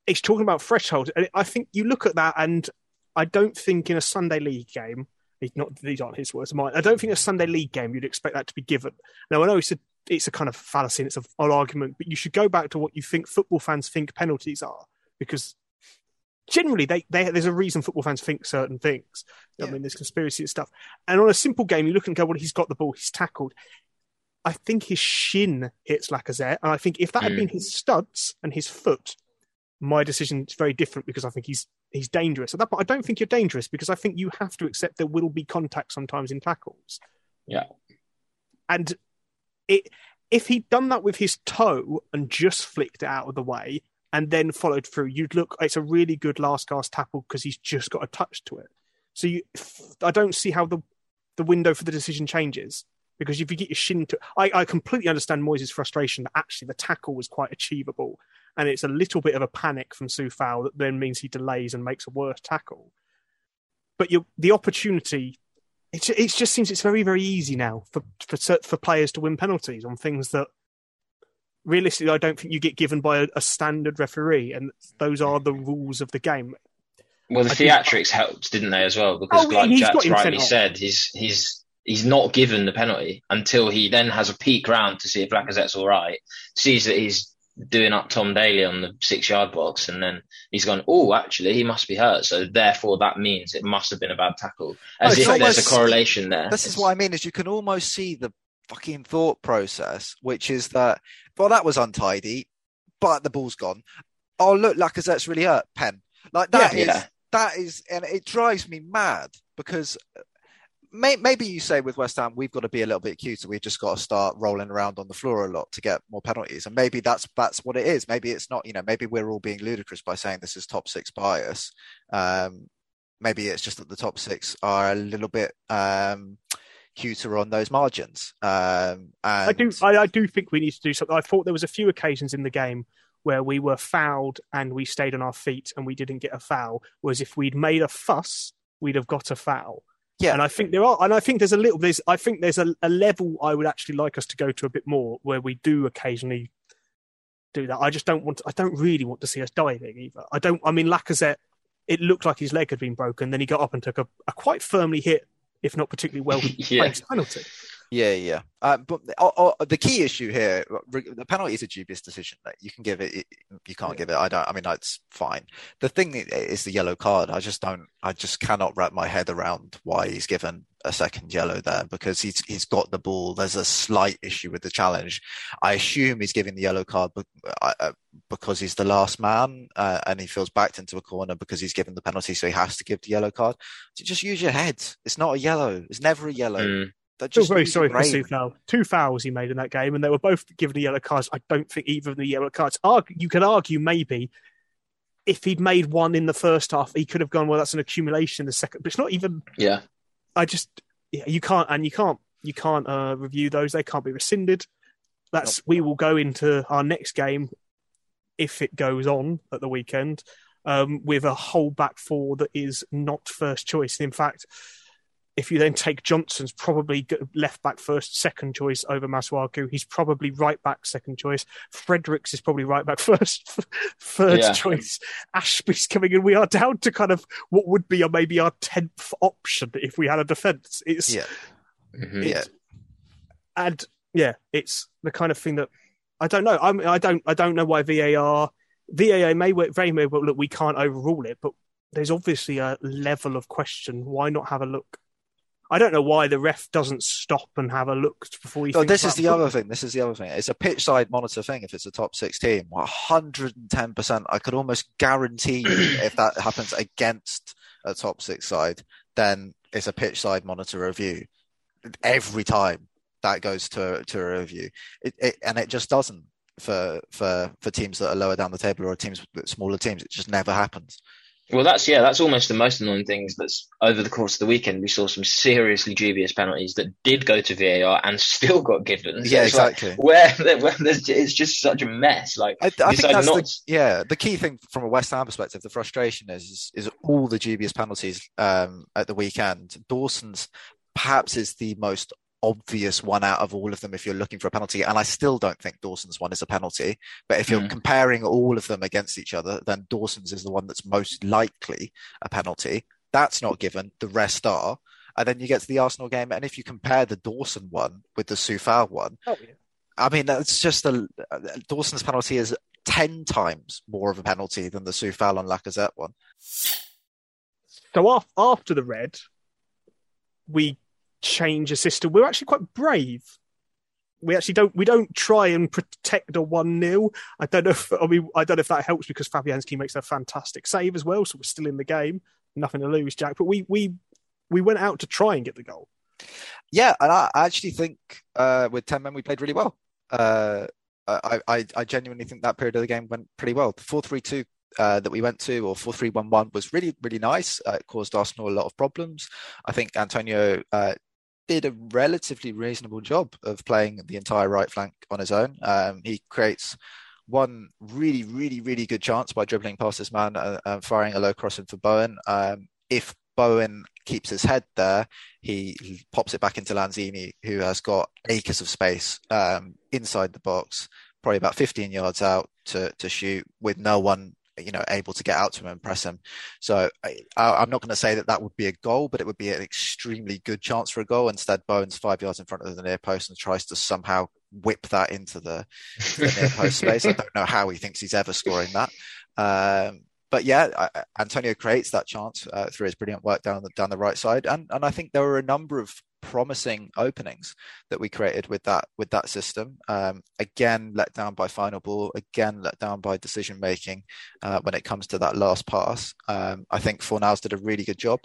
it's talking about threshold, And I think you look at that, and I don't think in a Sunday league game, not these aren't his words, mine. I don't think a Sunday league game you'd expect that to be given. Now I know it's a it's a kind of fallacy and it's an argument, but you should go back to what you think football fans think penalties are, because generally they, they there's a reason football fans think certain things. Yeah. I mean, there's conspiracy and stuff. And on a simple game, you look and go, well, he's got the ball, he's tackled. I think his shin hits Lacazette, and I think if that had been hmm. his studs and his foot, my decision is very different because I think he's he's dangerous. At that point, I don't think you're dangerous because I think you have to accept there will be contact sometimes in tackles. Yeah, and it if he'd done that with his toe and just flicked it out of the way and then followed through, you'd look. It's a really good last cast tackle because he's just got a touch to it. So you, I don't see how the the window for the decision changes because if you get your shin to, I, I completely understand Moyes' frustration that actually the tackle was quite achievable and it's a little bit of a panic from Coufal that then means he delays and makes a worse tackle. But you, the opportunity, it, it just seems it's very, very easy now for, for for players to win penalties on things that realistically I don't think you get given by a, a standard referee, and those are the rules of the game. Well, the I theatrics think... helped, didn't they, as well? Because, oh, like Jack rightly said, he's he's he's not given the penalty until he then has a peek round to see if Lacazette's all right, sees that he's doing up Tom Daley on the six yard box, and then he's gone, oh, actually, he must be hurt. So therefore, that means it must have been a bad tackle. As if almost, there's a correlation there. This is what I mean: is you can almost see the fucking thought process, which is that, well, that was untidy, but the ball's gone. Oh, look, Lacazette's really hurt. Pen like that yeah, is, yeah. that is, and it drives me mad because may, maybe you say with West Ham we've got to be a little bit cuter. We've just got to start rolling around on the floor a lot to get more penalties, and maybe that's that's what it is. Maybe it's not. You know, maybe we're all being ludicrous by saying this is top six bias. Um, maybe it's just that the top six are a little bit um, cuter on those margins. Um, and... I do, I, I do think we need to do something. I thought there was a few occasions in the game where we were fouled and we stayed on our feet and we didn't get a foul. Whereas if we'd made a fuss, we'd have got a foul. Yeah, and I think there are, and I think there's a little, there's, I think there's a, a level I would actually like us to go to a bit more where we do occasionally do that. I just don't want, to, I don't really want to see us diving either. I don't. I mean, Lacazette, it looked like his leg had been broken. Then he got up and took a, a quite firmly hit, if not particularly well (laughs) yeah. placed penalty. Yeah, yeah. Uh, but uh, uh, the key issue here, the penalty is a dubious decision. That you can give it, you can't yeah. give it. I don't. I mean, that's fine. The thing is the yellow card. I just don't. I just cannot wrap my head around why he's given a second yellow there because he's he's got the ball. There's a slight issue with the challenge. I assume he's giving the yellow card uh, because he's the last man uh, and he feels backed into a corner because he's given the penalty, so he has to give the yellow card. So just use your head. It's not a yellow. It's never a yellow. Mm. Feel very sorry for Coufal. Two fouls he made in that game, and they were both given the yellow cards. I don't think either of the yellow cards. You can argue maybe if he'd made one in the first half, he could have gone. Well, that's an accumulation in the second, but it's not even. Yeah. I just yeah, you can't and you can't you can't uh, review those. They can't be rescinded. That's nope. we will go into our next game if it goes on at the weekend um, with a whole back four that is not first choice. In fact, if you then take Johnson's probably left back first, second choice over Masuaku. He's probably right back second choice. Fredericks is probably right back (laughs) first, third yeah. choice. Ashby's coming in. We are down to kind of what would be or maybe our tenth option if we had a defence. It's yeah, mm-hmm. it's, yeah, and yeah, it's the kind of thing that I don't know. I mean, I don't I don't know why VAR VAR may work very well look we can't overrule it, but there's obviously a level of question. Why not have a look? I don't know why the ref doesn't stop and have a look before he. No, this is the other thing. This is the other thing. It's a pitch side monitor thing. If it's a top six team, one hundred and ten percent. I could almost guarantee you, (clears throat) if that happens against a top six side, then it's a pitch side monitor review every time that goes to to a review. It, it, and it just doesn't for for for teams that are lower down the table or teams smaller teams. It just never happens. Well, that's yeah, that's almost the most annoying thing. That's over the course of the weekend we saw some seriously dubious penalties that did go to VAR and still got given. So yeah, exactly. Like (laughs) where, where it's just such a mess. Like I, I think that's not... the, yeah the key thing from a West Ham perspective. The frustration is is, is all the dubious penalties um, at the weekend. Dawson's perhaps is the most obvious one out of all of them if you're looking for a penalty. And I still don't think Dawson's one is a penalty. But if you're mm. comparing all of them against each other, then Dawson's is the one that's most likely a penalty. That's not given. The rest are. And then you get to the Arsenal game, and if you compare the Dawson one with the Coufal one, oh, yeah. I mean, that's just a Dawson's penalty is ten times more of a penalty than the Coufal and Lacazette one. So after the red, we change a system. We're actually quite brave. We actually don't we don't try and protect a one 0 I don't know if I mean I don't know if that helps because Fabianski makes a fantastic save as well, so we're still in the game. Nothing to lose, Jack. But we we we went out to try and get the goal. Yeah, and I actually think uh, with ten men we played really well. Uh, I, I, I genuinely think that period of the game went pretty well. The four three two uh, that we went to, or 4311, was really, really nice. Uh, it caused Arsenal a lot of problems. I think Antonio uh, did a relatively reasonable job of playing the entire right flank on his own. Um, he creates one really, really, really good chance by dribbling past this man uh, and firing a low cross in for Bowen. Um, if Bowen keeps his head there, he, he, pops it back into Lanzini, who has got acres of space um, inside the box, probably about 15 yards out to, to shoot with no one you know able to get out to him and press him. So I, am not going to say that that would be a goal, but it would be an extremely good chance for a goal. Instead, Bowen's five yards in front of the near post and tries to somehow whip that into the, the near (laughs) post space. I don't know how he thinks he's ever scoring that. Um, but yeah, Antonio creates that chance uh, through his brilliant work down the down the right side, and and I think there were a number of promising openings that we created with that with that system. Um, again, let down by final ball. Again, let down by decision making uh, when it comes to that last pass. Um, I think Fornals did a really good job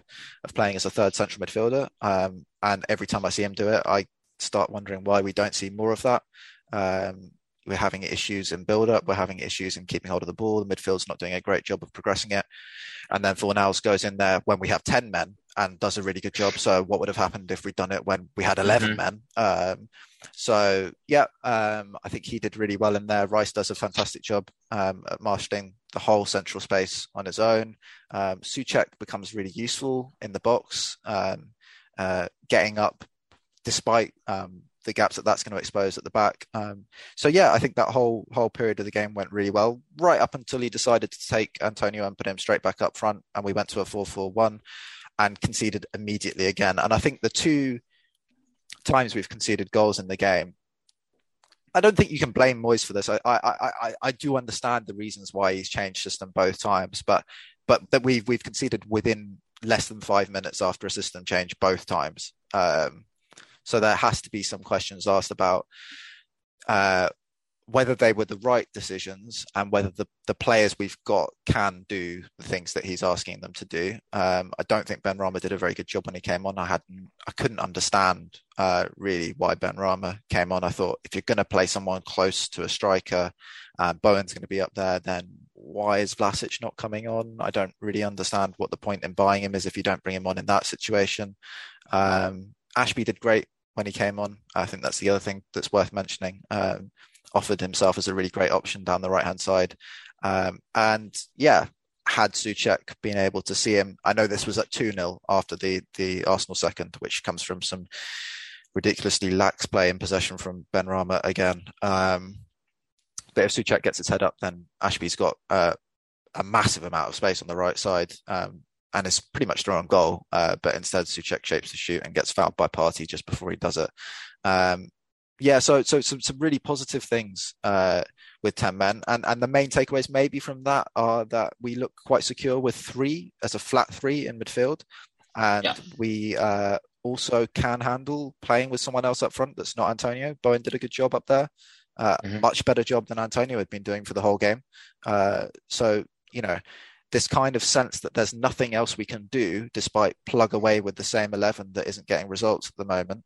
of playing as a third central midfielder. Um, and every time I see him do it, I start wondering why we don't see more of that. Um, we're having issues in build up. We're having issues in keeping hold of the ball. The midfield's not doing a great job of progressing it. And then Fornals goes in there when we have 10 men and does a really good job. So what would have happened if we'd done it when we had 11 mm-hmm. men? Um, so yeah, um, I think he did really well in there. Rice does a fantastic job um, at marshalling the whole central space on his own. Um, Soucek becomes really useful in the box, um, uh, getting up despite um, the gaps that that's going to expose at the back. Um, so yeah, I think that whole whole period of the game went really well, right up until he decided to take Antonio and put him straight back up front, and we went to a four-four-one and conceded immediately again. And I think the two times we've conceded goals in the game, I don't think you can blame Moyes for this. I, I, I, I do understand the reasons why he's changed system both times, but but that we've we've conceded within less than five minutes after a system change both times. Um, so there has to be some questions asked about uh, whether they were the right decisions and whether the, the players we've got can do the things that he's asking them to do. Um, I don't think Benrahma did a very good job when he came on. I hadn't, I couldn't understand uh, really why Benrahma came on. I thought if you're going to play someone close to a striker, uh, Bowen's going to be up there, then why is Vlasic not coming on? I don't really understand what the point in buying him is if you don't bring him on in that situation. Um, Ashby did great when he came on. I think that's the other thing that's worth mentioning. Um, offered himself as a really great option down the right hand side. Um, and yeah, had Soucek been able to see him, I know this was at 2 0 after the, the Arsenal second, which comes from some ridiculously lax play in possession from Benrahma again. Um, but if Soucek gets his head up, then Ashby's got uh, a massive amount of space on the right side. Um, and is pretty much thrown on goal, uh, but instead Soucek shapes the shoot and gets fouled by Partey just before he does it. Um, yeah, so so some some really positive things uh, with ten men, and and the main takeaways maybe from that are that we look quite secure with three as a flat three in midfield, and yeah. we uh, also can handle playing with someone else up front that's not Antonio. Bowen did a good job up there, uh, mm-hmm. much better job than Antonio had been doing for the whole game. Uh, so you know. This kind of sense that there's nothing else we can do despite plug away with the same 11 that isn't getting results at the moment.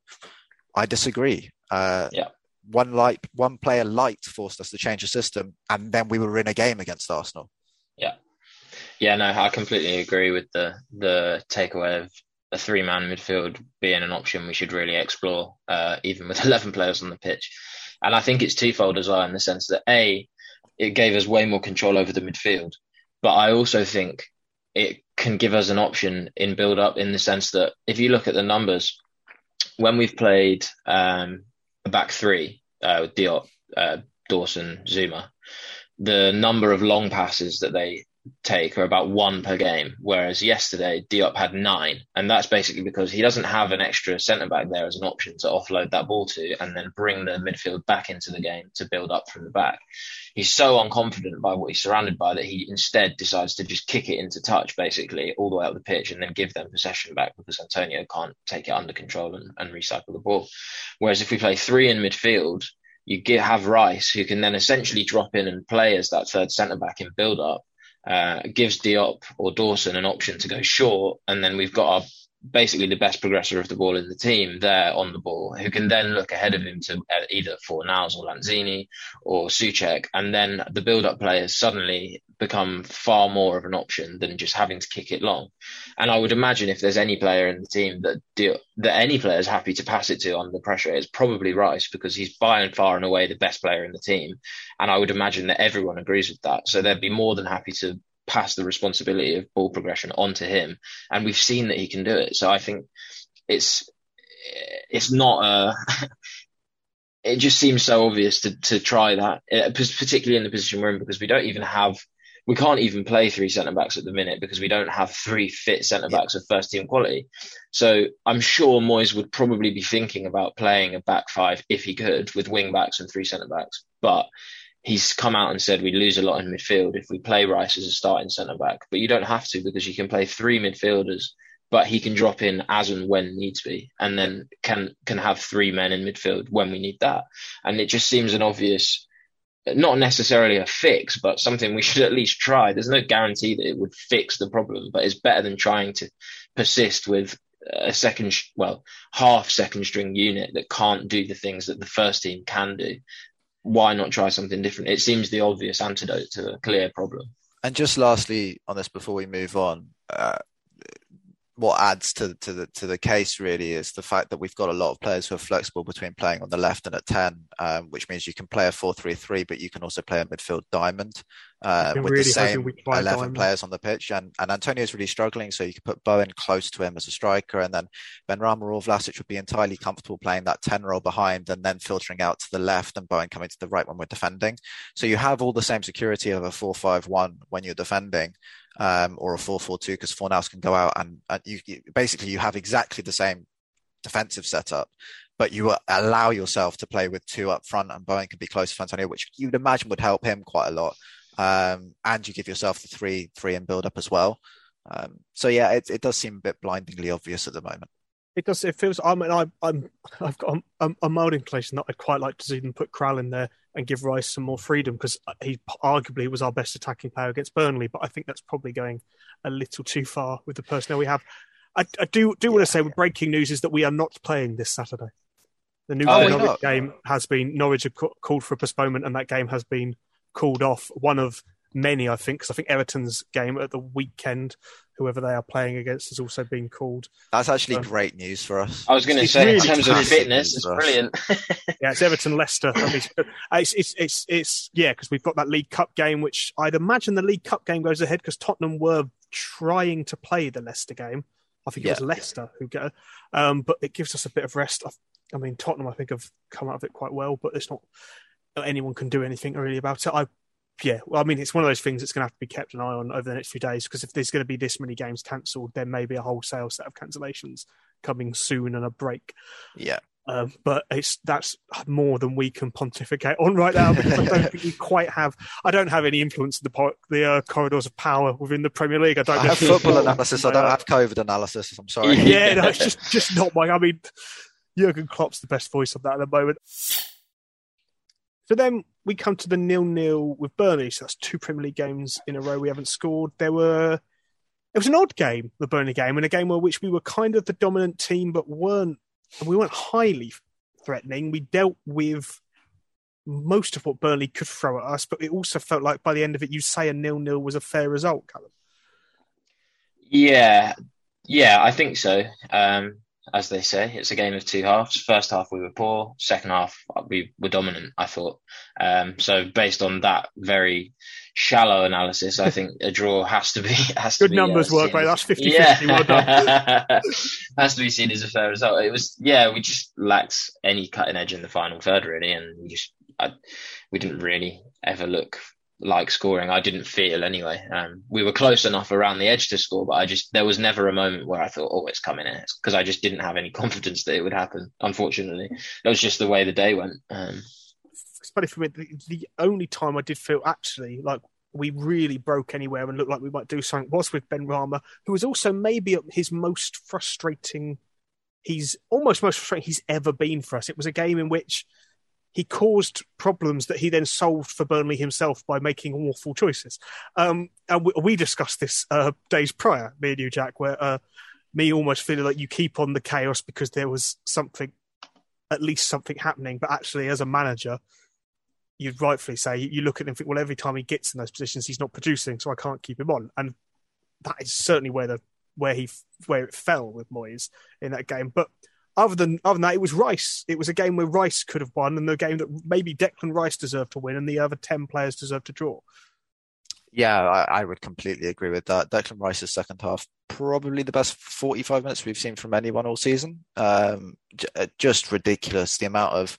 I disagree. Uh, yeah. One light, one player light forced us to change the system, and then we were in a game against Arsenal. Yeah, yeah, no, I completely agree with the the takeaway of a three man midfield being an option we should really explore, uh, even with (laughs) eleven players on the pitch. And I think it's twofold as well in the sense that a it gave us way more control over the midfield, but I also think it can give us an option in build up in the sense that if you look at the numbers, when we've played um, a back three uh, with Diop, uh, Dawson, Zouma, the number of long passes that they take are about one per game, whereas yesterday Diop had nine, and that's basically because he doesn't have an extra centre back there as an option to offload that ball to and then bring the midfield back into the game to build up from the back. He's so unconfident by what he's surrounded by that he instead decides to just kick it into touch basically all the way up the pitch and then give them possession back because Antonio can't take it under control and, and recycle the ball. Whereas if we play three in midfield, you get, have Rice who can then essentially drop in and play as that third centre back in build up uh, gives Diop or Dawson an option to go short, and then we've got our basically the best progressor of the ball in the team there on the ball, who can then look ahead of him to uh, either Fornals or Lanzini or Soucek, and then the build-up players suddenly become far more of an option than just having to kick it long. And I would imagine if there's any player in the team that that any player is happy to pass it to under pressure, it's probably Rice because he's by and far and away the best player in the team. And I would imagine that everyone agrees with that. So they'd be more than happy to pass the responsibility of ball progression onto him, and we've seen that he can do it. So I think it's it's not a. (laughs) it just seems so obvious to to try that, uh, particularly in the position we're in, because we don't even have. We can't even play three centre backs at the minute because we don't have three fit centre backs of first team quality. So I'm sure Moyes would probably be thinking about playing a back five if he could with wing backs and three centre backs. But he's come out and said we lose a lot in midfield if we play Rice as a starting centre back, but you don't have to because you can play three midfielders, but he can drop in as and when needs be, and then can can have three men in midfield when we need that. And it just seems an obvious, not necessarily a fix, but something we (laughs) should at least try. There's no guarantee that it would fix the problem, but it's better than trying to persist with a second, well, half second string unit that can't do the things that the first team can do why not try something different? It seems the obvious antidote to a clear problem. And just lastly on this, before we move on, uh, what adds to to the to the case really is the fact that we've got a lot of players who are flexible between playing on the left and at ten, um, which means you can play a four-three-three, but you can also play a midfield diamond uh, with really the same eleven diamond. players on the pitch. And and Antonio's really struggling, so you could put Bowen close to him as a striker, and then Benrahma or Vlasic would be entirely comfortable playing that ten role behind, and then filtering out to the left, and Bowen coming to the right when we're defending. So you have all the same security of a four-five-one when you're defending um, or a 4-4-2 because Fornals can go out and, and you, you, basically you have exactly the same defensive setup, but you allow yourself to play with two up front and Bowen can be close to Antonio, which you'd imagine would help him quite a lot. Um, and you give yourself the three three in build up as well. Um, so yeah, it, it does seem a bit blindingly obvious at the moment. Does. It feels. I mean, I, I'm. I've got a, a, mild inclination that I'd quite like to see them put Kral in there and give Rice some more freedom because uh, he arguably was our best attacking player against Burnley. But I think that's probably going a little too far with the personnel we have. I, I do do want to say, with breaking news, is that we are not playing this Saturday. The new oh, Norwich game has been Norwich have called for a postponement, and that game has been called off. One of many, I think, because I think Everton's game at the weekend, whoever they are playing against, has also been called. That's actually um, great news for us. I was going to say, really in terms of fitness, it's brilliant. (laughs) yeah, it's Everton Leicester. it's, it's, it's, it's, yeah, because we've got that League Cup game, which I'd imagine the League Cup game goes ahead because Tottenham were trying to play the Leicester game. I think it yeah. was Leicester who get it. Um, but it gives us a bit of rest. I mean, Tottenham, I think, have come out of it quite well, but it's not anyone can do anything really about it. I yeah, well, I mean, it's one of those things that's going to have to be kept an eye on over the next few days because if there's going to be this many games cancelled, there may be a wholesale set of cancellations coming soon and a break. Yeah. Um, but it's that's more than we can pontificate on right now because I don't (laughs) think we quite have. I don't have any influence in the the uh, corridors of power within the Premier League. I don't I have football analysis. I don't have COVID analysis. I'm sorry. Yeah, no, (laughs) it's just just not my. I mean, Jurgen Klopp's the best voice of that at the moment. So then we come to the nil nil with Burnley. So that's two Premier League games in a row we haven't scored. There were it was an odd game, the Burnley game, and a game where which we were kind of the dominant team, but weren't we weren't highly threatening. We dealt with most of what Burnley could throw at us, but it also felt like by the end of it, you say a nil nil was a fair result, Callum. Yeah, yeah, I think so. Um, as they say. It's a game of two halves. First half we were poor. Second half we were dominant. I thought. Um, so based on that very shallow analysis, I think a draw has to be (laughs) has good to be, numbers uh, work, right? That's 50 yeah. 50 well (laughs) has to be seen as a fair result. It was yeah, we just lacked any cutting edge in the final third really, and we just I, we didn't really ever look like scoring. I didn't feel anyway. Um, we were close enough around the edge to score, but I just there was never a moment where I thought, "Oh, it's coming in," because I just didn't have any (laughs) confidence that it would happen. Unfortunately, it was just the way the day went. Um, it's funny for me. The, the only time I did feel actually like we really broke anywhere and looked like we might do something was with Benrahma, who was also maybe his most frustrating. He's almost most frustrating he's ever been for us. It was a game in which he caused problems that he then solved for Burnley himself by making awful choices. Um, and we, we, discussed this uh, days prior, me and you, Jack, where uh, me almost feeling like you keep on the chaos because there was something, at least something happening. But actually, as a manager, you'd rightfully say you look at him and think, well, every time he gets in those positions, he's not producing, so I can't keep him on. And that is certainly where the where he where it fell with Moyes in that game. But other than other than that, it was Rice. It was a game where Rice could have won, and the game that maybe Declan Rice deserved to win, and the other ten players deserved to draw. Yeah, I, I, would completely agree with that. Declan Rice's second half, probably the best 45 minutes we've seen from anyone all season. Um, j- uh, just ridiculous. The amount of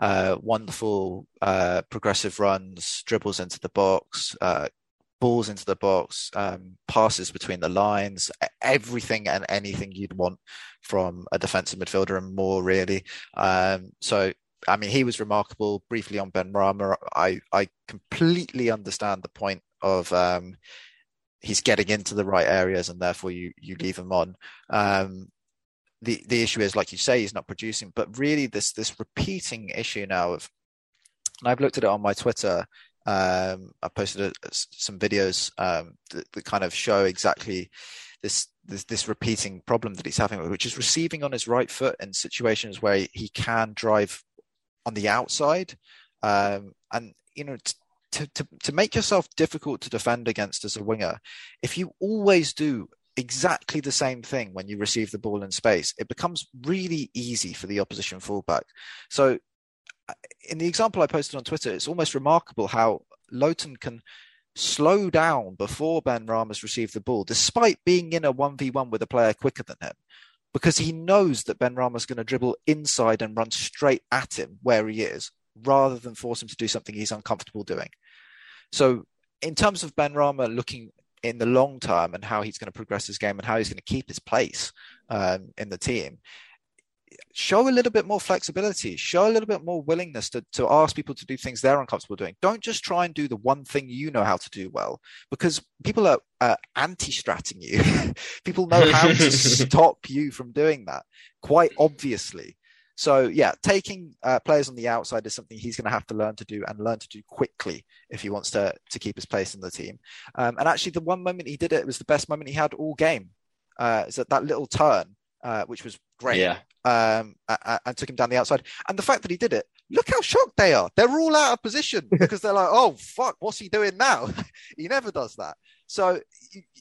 uh, wonderful uh, progressive runs, dribbles into the box, uh, balls into the box, um, passes between the lines, everything and anything you'd want from a defensive midfielder and more really. Um, so I mean, he was remarkable. Briefly on Benrahma, I I completely understand the point of um, he's getting into the right areas and therefore you you leave him on. Um, the the issue is, like you say, he's not producing, but really this this repeating issue now of, and I've looked at it on my Twitter um, I posted a, some videos um, that, that, kind of show exactly this, this, this repeating problem that he's having, which is receiving on his right foot in situations where he can drive on the outside, um, and you know. To, to, to make yourself difficult to defend against as a winger, if you always do exactly the same thing when you receive the ball in space, it becomes really easy for the opposition fullback. So in the example I posted on Twitter, it's almost remarkable how Lowton can slow down before Benrahma's received the ball, despite being in a 1v1 with a player quicker than him, because he knows that Benrahma's going to dribble inside and run straight at him where he is, rather than force him to do something he's uncomfortable doing. So, in terms of Benrahma looking in the long term and how he's going to progress his game and how he's going to keep his place um, in the team, show a little bit more flexibility, show a little bit more willingness to, to ask people to do things they're uncomfortable doing. Don't just try and do the one thing you know how to do well, because people are uh, anti-stratting you. (laughs) people know how to (laughs) stop you from doing that quite obviously. So yeah, taking uh, players on the outside is something he's going to have to learn to do and learn to do quickly if he wants to to keep his place in the team. Um, and actually, the one moment he did it was the best moment he had all game. Uh, is that that little turn, uh, which was great. Yeah. Um, and took him down the outside. And the fact that he did it, look how shocked they are. They're all out of position (laughs) because they're like, "Oh fuck, what's he doing now?" (laughs) he never does that. So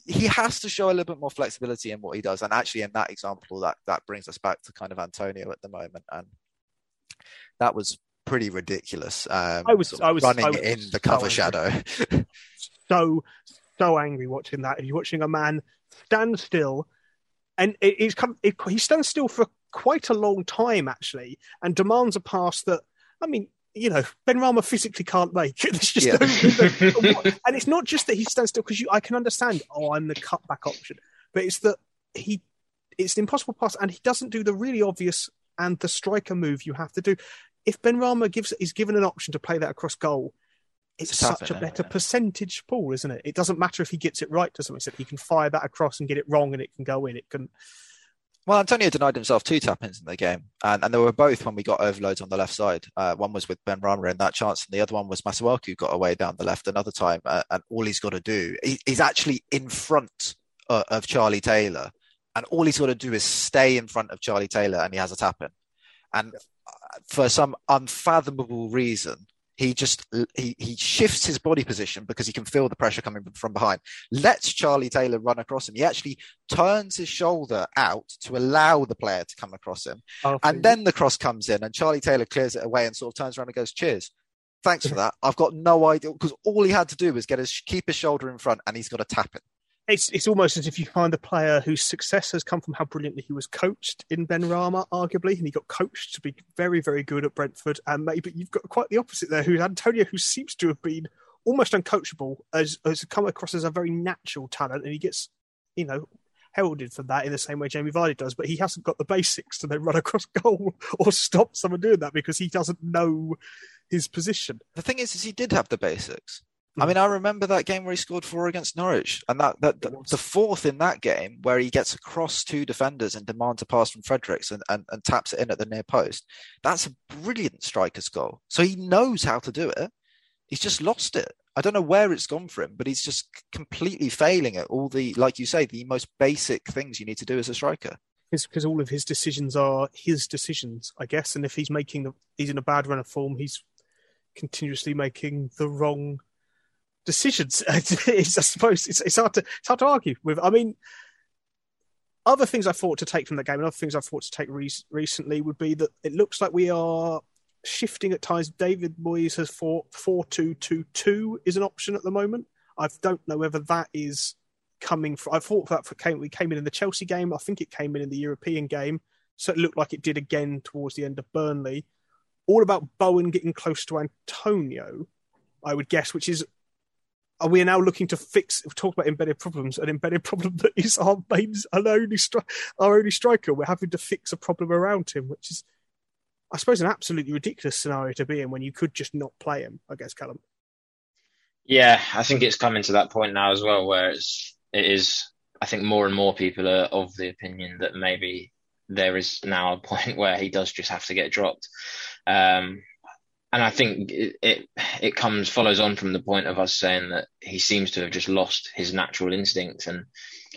he has to show a little bit more flexibility in what he does. And actually, in that example, that that brings us back to kind of Antonio at the moment, and that was pretty ridiculous. Um, I was, I was running I was in the cover so shadow. (laughs) so so angry watching that. You're watching a man stand still, and it, it's come, it, he stands still for quite a long time actually, and demands a pass that I mean. You know, Benrahma physically can't make. It's (laughs) just Yeah. no- (laughs) and it's not just that he stands still because I can understand. Oh, I'm the cutback option, but it's that he it's an impossible pass, and he doesn't do the really obvious and the striker move you have to do. If Benrahma gives is given an option to play that across goal, it's tough, such a it? better percentage pool, isn't it? It doesn't matter if he gets it right to some extent. He can fire that across and get it wrong, and it can go in. It can. Well, Antonio denied himself two tap ins in the game, and, and they were both when we got overloads on the left side. Uh, one was with Benrahma in that chance, and the other one was Masuaku got away down the left another time. Uh, and all he's got to do, he, he's actually in front uh, of Charlie Taylor, and all he's got to do is stay in front of Charlie Taylor, and he has a tap in. And uh, for some unfathomable reason, he just he he shifts his body position because he can feel the pressure coming from behind. Lets Charlie Taylor run across him. He actually turns his shoulder out to allow the player to come across him. Oh, and then the cross comes in, and Charlie Taylor clears it away and sort of turns around and goes, "Cheers, thanks for (laughs) that." I've got no idea because all he had to do was get his keep his shoulder in front, and he's got to tap it. It's it's almost as if you find a player whose success has come from how brilliantly he was coached in Benrahma, arguably, and he got coached to be very, very good at Brentford. And maybe you've got quite the opposite there, who Antonio, who seems to have been almost uncoachable, has, has come across as a very natural talent, and he gets, you know, heralded for that in the same way Jamie Vardy does, but he hasn't got the basics to then run across (laughs) goal or stop someone doing that because he doesn't know his position. The thing is, is he did have the basics. I mean, hmm. I remember that game where he scored four against Norwich, and that, that the, was. the fourth in that game where he gets across two defenders and demands a pass from Fredericks and, and, and taps it in at the near post. That's a brilliant striker's goal. So he knows how to do it. He's just lost it. I don't know where it's gone for him, but he's just completely failing at all the, like you say, the most basic things you need to do as a striker. because all of his decisions are his decisions, I guess. And if he's making the, he's in a bad run of form, he's continuously making the wrong decisions. (laughs) it's, I suppose it's, it's hard to it's hard to argue with. I mean, other things I thought to take from the game, and other things I thought to take re- recently would be that it looks like we are shifting at times. David Moyes has thought four two two two is an option at the moment. I don't know whether that is coming from. I thought that for came we came in in the Chelsea game. I think it came in in the European game, so it looked like it did again towards the end of Burnley. All about Bowen getting close to Antonio, I would guess, which is. Are we now looking to fix? We talk about embedded problems. An embedded problem that is our main, our only, stri- our only striker. We're having to fix a problem around him, which is, I suppose, an absolutely ridiculous scenario to be in when you could just not play him. I guess, Callum. Yeah, I think it's coming to that point now as well, where it's it is. I think more and more people are of the opinion that maybe there is now a (laughs) point where he does just have to get dropped. Um, and I think it, it it comes follows on from the point of us saying that he seems to have just lost his natural instinct, and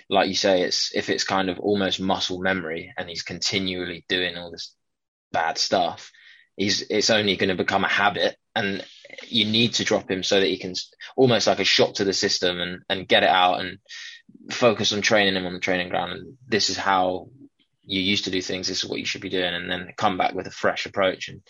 like you say, it's if it's kind of almost muscle memory, and he's continually doing all this bad stuff, he's it's only going to become a habit, and you need to drop him so that he can almost like a shock to the system and and get it out and focus on training him on the training ground. And this is how you used to do things. This is what you should be doing, and then come back with a fresh approach. And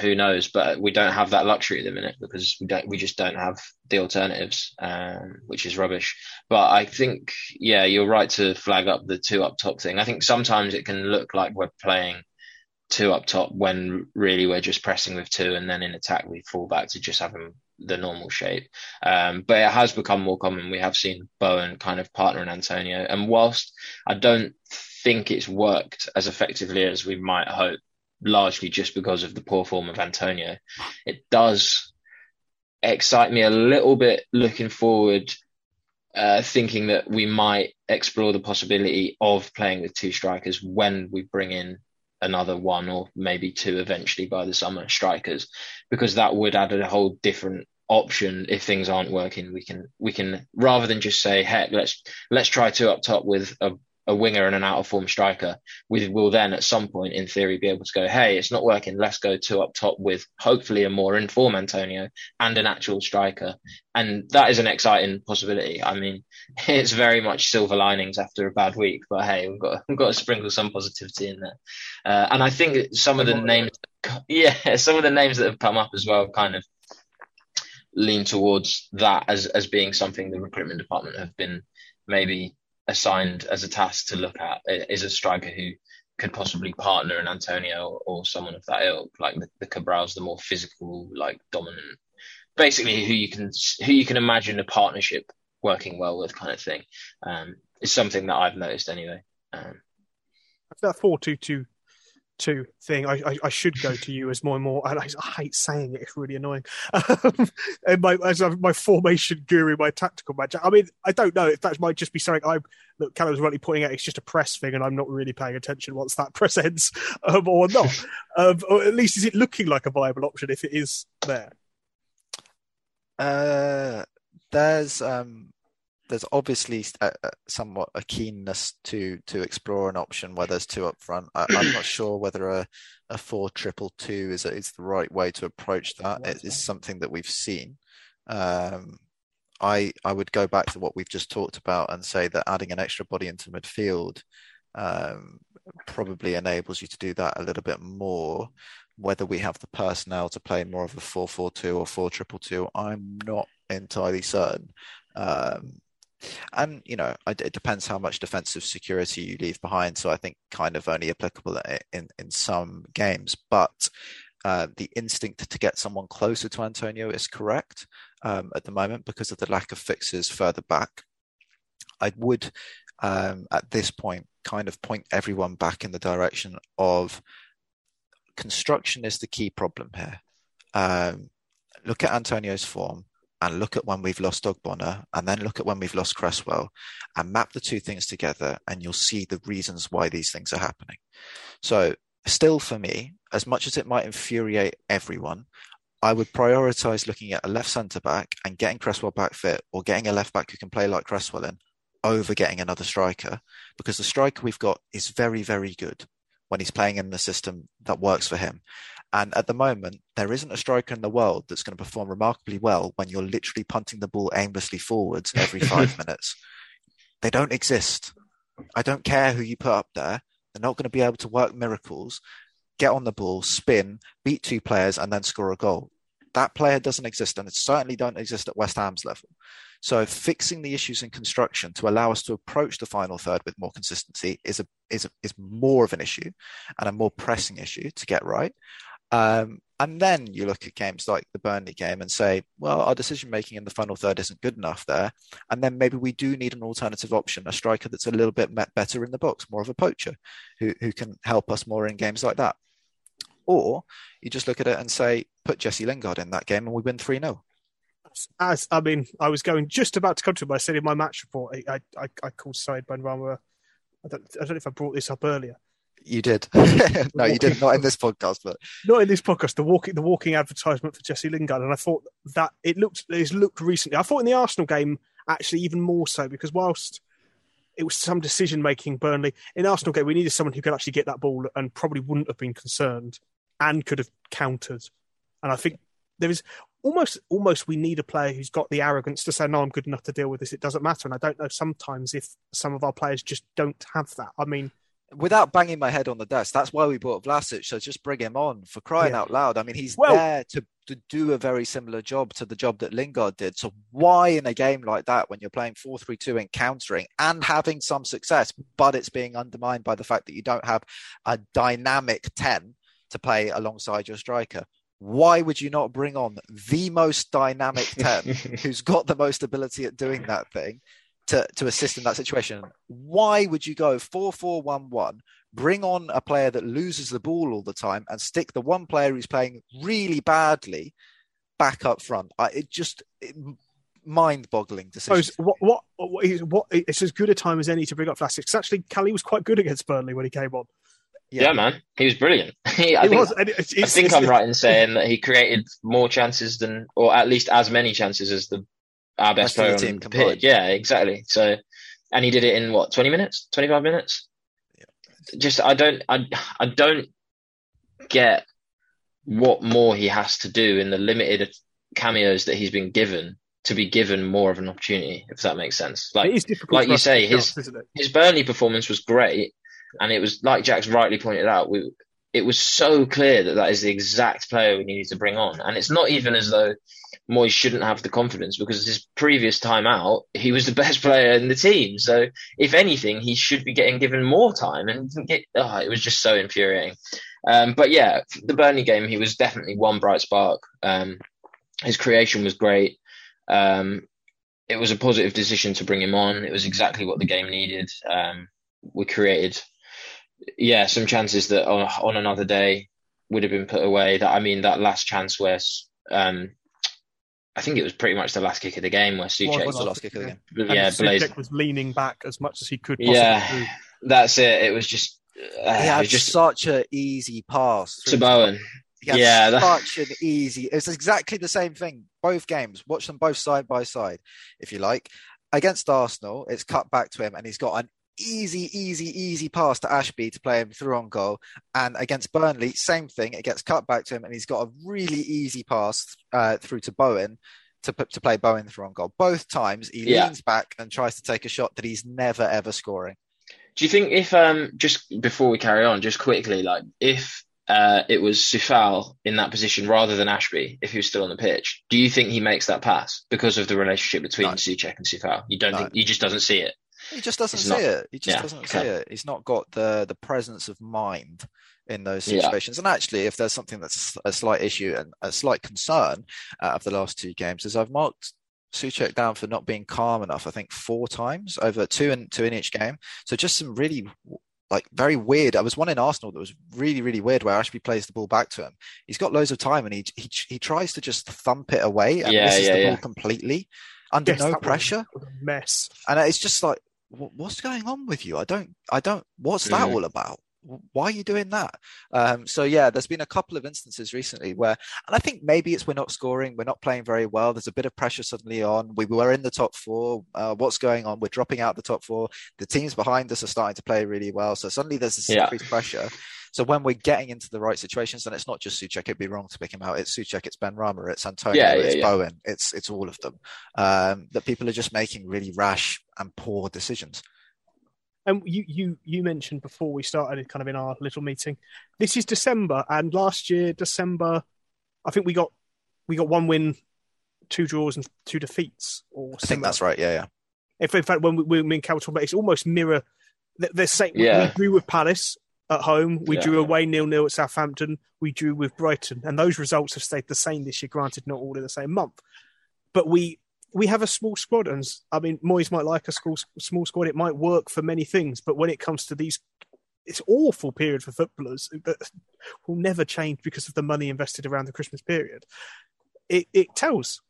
who knows? But we don't have that luxury at the minute because we don't. We just don't have the alternatives, um, which is rubbish. But I think, yeah, you're right to flag up the two up top thing. I think sometimes it can look like we're playing two up top when really we're just pressing with two, and then in attack we fall back to just having the normal shape. Um, but it has become more common. We have seen Bowen kind of partner in Antonio, and whilst I don't think it's worked as effectively as we might hope, largely just because of the poor form of Antonio. It does excite me a little bit looking forward, uh, thinking that we might explore the possibility of playing with two strikers when we bring in another one or maybe two eventually by the summer strikers, because that would add a whole different option if things aren't working we can we can rather than just say heck let's let's try two up top with a a winger and an out of form striker, we will then at some point in theory be able to go, hey, it's not working. Let's go two up top with hopefully a more informed Antonio and an actual striker. And that is an exciting possibility. I mean, (laughs) it's very much silver linings after a bad week, but hey, we've got we've got to sprinkle some positivity in there. Uh, and I think some of the names, (laughs) yeah, some of the names that have come up as well, kind of lean towards that as as being something the recruitment department have been maybe assigned as a task to look at is a striker who could possibly partner an Antonio or someone of that ilk, like the, the Cabral's, the more physical, like dominant, basically who you can who you can imagine a partnership working well with, kind of thing. Um, is something that I've noticed anyway. Um, that four two two two thing. I, I, I, should go to you as more and more. And I, I hate saying it; it's really annoying. Um, (laughs) and my as my formation guru, my tactical magic. I mean, I don't know if that might just be something I look. Callum was rightly pointing out. It's just a press thing, and I'm not really paying attention once that (laughs) press ends, um, or not. (laughs) um, or at least, is it looking like a viable option if it is there? Uh, there's um there's obviously a, a, somewhat a keenness to to explore an option where there's two up front. I, am not (clears throat) sure whether a a four triple two is is the right way to approach that. It is something that we've seen. Um, I I would go back to what we've just talked about and say that adding an extra body into midfield um, probably enables you to do that a little bit more. Whether we have the personnel to play more of a four four two or four triple two, I'm not entirely certain. Um, and you know it depends how much defensive security you leave behind so i think kind of only applicable in in some games but uh, the instinct to get someone closer to Antonio is correct um, at the moment because of the lack of fixes further back. I would, um, at this point, kind of point everyone back in the direction of construction is the key problem here. Um, look at Antonio's form and look at when we've lost Ogbonna and then look at when we've lost Cresswell and map the two things together and you'll see the reasons why these things are happening. So still for me, as much as it might infuriate everyone, I would prioritize looking at a left centre back and getting Cresswell back fit or getting a left back who can play like Cresswell in over getting another striker because the striker we've got is very, very good when he's playing in the system that works for him. And at the moment, there isn't a striker in the world that's going to perform remarkably well when you're literally punting the ball aimlessly forwards every five (laughs) minutes. They don't exist. I don't care who you put up there. They're not going to be able to work miracles, get on the ball, spin, beat two players, and then score a goal. That player doesn't exist, and it certainly don't exist at West Ham's level. So fixing the issues in construction to allow us to approach the final third with more consistency is a is a, is more of an issue and a more pressing issue to get right. Um, and then you look at games like the Burnley game and say, well, our decision making in the final third isn't good enough there. And then maybe we do need an alternative option, a striker that's a little bit better in the box, more of a poacher who, who can help us more in games like that. Or you just look at it and say, put Jesse Lingard in that game and we win 3 0. As I mean, I was going just about to come to it, but I said in my match report, I I, I called Said Benrahma. I don't, I don't know if I brought this up earlier you did. (laughs) no, you did not in this podcast, but not in this podcast. The walking, the walking advertisement for Jesse Lingard, and I thought that it looked, it's looked recently. I thought in the Arsenal game actually even more so because whilst it was some decision making, Burnley in Arsenal game, we needed someone who could actually get that ball and probably wouldn't have been concerned and could have countered. And I think there is almost, almost we need a player who's got the arrogance to say, "No, I'm good enough to deal with this. It doesn't matter." And I don't know sometimes if some of our players just don't have that. I mean without banging my head on the desk, that's why we bought Vlasic. So just bring him on for crying yeah. out loud. I mean, he's well, there to, to do a very similar job to the job that Lingard did. So why in a game like that, when you're playing 4 3 2 and countering and having some success, but it's being undermined by the fact that you don't have a dynamic 10 to play alongside your striker? Why would you not bring on the most dynamic 10 (laughs) who's got the most ability at doing that thing? To, to assist in that situation. Why would you go 4 4 1 1, bring on a player that loses the ball all the time, and stick the one player who's playing really badly back up front? I, it just. It, mind-boggling decision. What, what, what, what, it's as good a time as any to bring up Vlasic. Because actually, Cali was quite good against Burnley when he came on. Yeah, yeah man, he was brilliant. (laughs) I, think, was, it's, it's, I think I'm right in saying that he created more chances than, or at least as many chances as the our best player on the pitch. Yeah, exactly. So, and he did it in what twenty minutes, twenty five minutes. Yeah. Just I don't I I don't get what more he has to do in the limited cameos that he's been given to be given more of an opportunity, if that makes sense. Like, like you say, his his Burnley performance was great, and it was like Jack's rightly pointed out. We it was so clear that that is the exact player we needed to bring on. And it's not even as though Moyes shouldn't have the confidence because his previous time out, he was the best (laughs) player in the team. So if anything, he should be getting given more time and get, oh, it was just so infuriating. Um, but yeah, the Burnley game, he was definitely one bright spark. Um, his creation was great. Um, it was a positive decision to bring him on. It was exactly what the game needed. Um, we created yeah, some chances that on, on another day would have been put away. That I mean, that last chance where um, I think it was pretty much the last kick of the game where Soucek was the last kick of the game. Yeah, Soucek was leaning back as much as he could. yeah, do. that's it. It was just uh, he had just such an easy pass to Bowen. Yeah, such an easy. It's exactly the same thing. Both games. Watch them both side by side, if you like. Against Arsenal, it's cut back to him, and he's got an easy, easy, easy pass to Ashby to play him through on goal. And against Burnley, same thing. It gets cut back to him, and he's got a really easy pass uh, through to Bowen to to play Bowen through on goal. Both times he yeah. leans back and tries to take a shot that he's never ever scoring. Do you think if um just before we carry on, just quickly, like if uh, it was Coufal in that position rather than Ashby, if he was still on the pitch, do you think he makes that pass because of the relationship between no. Soucek and Coufal? You don't no. think he just doesn't see it? He just doesn't see not, it. He just yeah, doesn't okay. see it. He's not got the the presence of mind in those situations. Yeah. And actually, if there's something that's a slight issue and a slight concern uh, of the last two games, is I've marked Soucek down for not being calm enough. I think four times over two and two in each game. So just some really like very weird. I was one in Arsenal that was really really weird where Ashby plays the ball back to him. He's got loads of time and he he, he tries to just thump it away and yeah, misses yeah, the ball completely under yes, no pressure. mess. And it's just like what's going on with you? I don't, I don't, what's that mm. all about? Why are you doing that? Um, so yeah, there's been a couple of instances recently where, and I think maybe it's we're not scoring, we're not playing very well. There's a bit of pressure suddenly on. We were in the top four. Uh, what's going on? We're dropping out the top four. The teams behind us are starting to play really well. So suddenly there's this yeah. increased pressure. So when we're getting into the right situations, then it's not just Soucek. It'd be wrong to pick him out. It's Soucek, it's Benrahma, it's Antonio, yeah, yeah, it's yeah. Bowen, it's it's all of them. Um, that people are just making really rash and poor decisions. And you, you, you mentioned before we started, kind of in our little meeting, this is December, and last year December, I think we got we got one win, two draws, and two defeats. Or I think that's right. Yeah, yeah. If in fact when we, when me and Cal talk about it, it's almost mirror. They're saying yeah. we drew with Palace at home, we yeah. drew away nil nil at Southampton, we drew with Brighton, and those results have stayed the same this year. Granted, not all in the same month, but we we have a small squad, and I mean, Moyes might like a small, small squad. It might work for many things, but when it comes to these, it's awful period for footballers that will never change because of the money invested around the Christmas period. It it tells.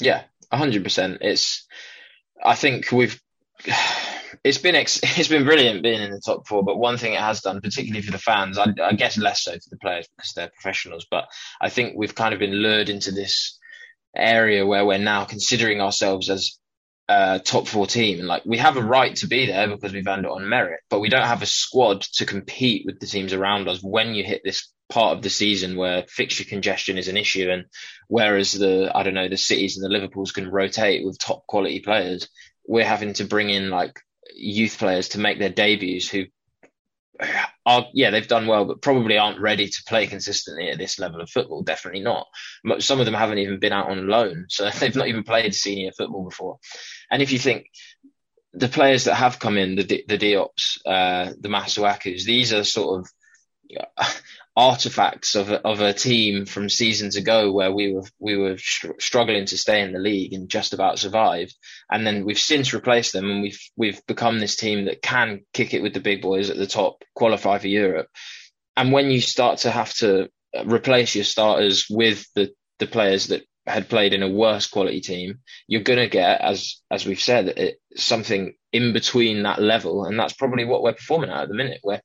Yeah, hundred percent. It's. I think we've. It's been ex- (laughs) it's been brilliant being in the top four, but one thing it has done, particularly for the fans, I, I guess less so for the players because they're professionals, but I think we've kind of been lured into this area where we're now considering ourselves as a top four team. And like we have a right to be there because we've earned it on merit, but we don't have a squad to compete with the teams around us when you hit this part of the season where fixture congestion is an issue and whereas the I don't know the cities and the Liverpools can rotate with top quality players we're having to bring in like youth players to make their debuts who are yeah they've done well, but probably aren't ready to play consistently at this level of football. Definitely not. Some of them haven't even been out on loan, (laughs) so they've not even played senior football before. And if you think the players that have come in, the the Diops, uh, the Masuakus, these are sort of artifacts of a, of a team from seasons ago where we were we were struggling to stay in the league and just about survived. And then we've since replaced them and we've we've become this team that can kick it with the big boys at the top qualify for Europe. And when you start to have to replace your starters with the the players that had played in a worse quality team you're going to get as as we've said it, something in between that level. And that's probably what we're performing at at the minute where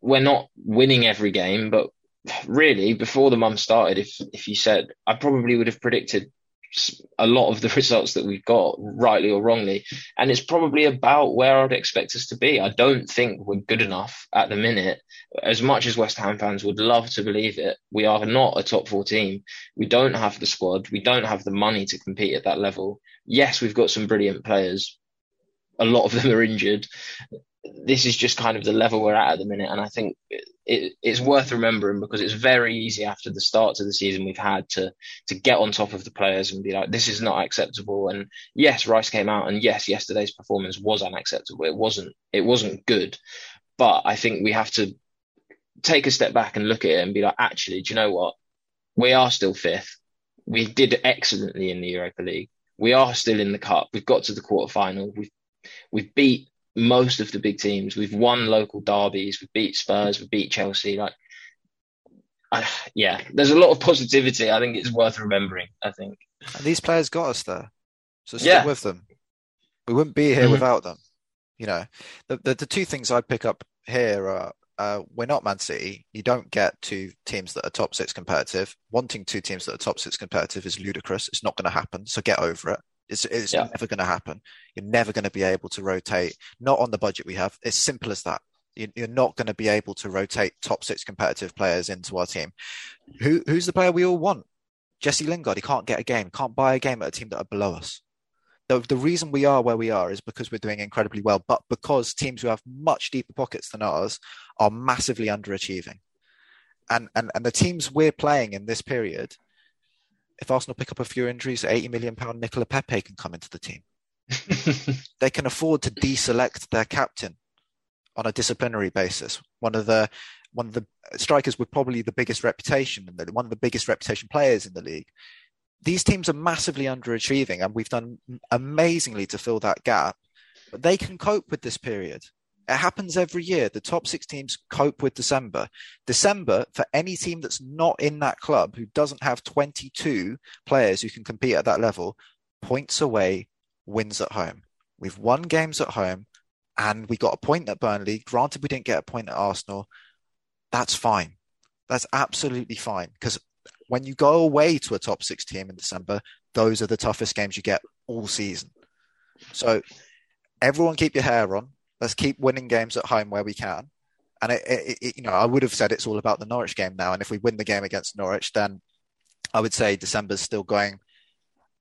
we're not winning every game, but really before the month started, if if you said, I probably would have predicted a lot of the (laughs) results that we've got, rightly or wrongly, and it's probably about where I'd expect us to be. I don't think we're good enough at the minute. As much as West Ham fans would love to believe it, we are not a top four team. We don't have the squad. We don't have the money to compete at that level. Yes, we've got some brilliant players. A lot of them are injured this is just kind of the level we're at at the minute. And I think it, it's worth remembering because it's very easy after the start of the season we've had to to get on top of the players and be like, this is not acceptable. And yes, Rice came out, and yes, yesterday's performance was unacceptable. It wasn't it wasn't good, but I think we have to take a step back and look at it and be like, actually, do you know what? We are still fifth. We did excellently in the Europa League. We are still in the cup. We've got to the quarter final. We've we've beat most of the big teams. We've won local derbies. We beat Spurs. We beat Chelsea. Like, I, yeah, there's a lot of positivity. I think it's worth remembering. I think and these players got us there, so stick yeah. with them. We wouldn't be here mm-hmm. without them. You know, the, the, the two things I'd pick up here are uh, we're not Man City. You don't get two teams that are top six competitive. Wanting two teams that are top six competitive is ludicrous. It's not going to happen. So get over it. It's, it's yeah. never going to happen. You're never going to be able to rotate, not on the budget we have. It's simple as that. You're not going to be able to rotate top six competitive players into our team. Who, who's the player we all want? Jesse Lingard. He can't get a game, can't buy a game at a team that are below us. The, the reason we are where we are is because we're doing incredibly well, but because teams who have much deeper pockets than ours are massively underachieving. And, and, and the teams we're playing in this period if Arsenal pick up a few injuries, 80 million pound Nicola Pepe can come into the team. (laughs) they can afford to deselect their captain on a disciplinary basis. One of the one of the strikers with probably the biggest reputation and one of the biggest reputation players in the league. These teams are massively underachieving, and we've done amazingly to fill that gap. But they can cope with this period. It happens every year. The top six teams cope with December. December, for any team that's not in that club, who doesn't have 22 players who can compete at that level, points away, wins at home. We've won games at home and we got a point at Burnley. Granted, we didn't get a point at Arsenal. That's fine. That's absolutely fine because when you go away to a top six team in December, those are the toughest games you get all season. So everyone keep your hair on. Let's keep winning games at home where we can. And it, it, it, you know, I would have said it's all about the Norwich game now. And if we win the game against Norwich, then I would say December's still going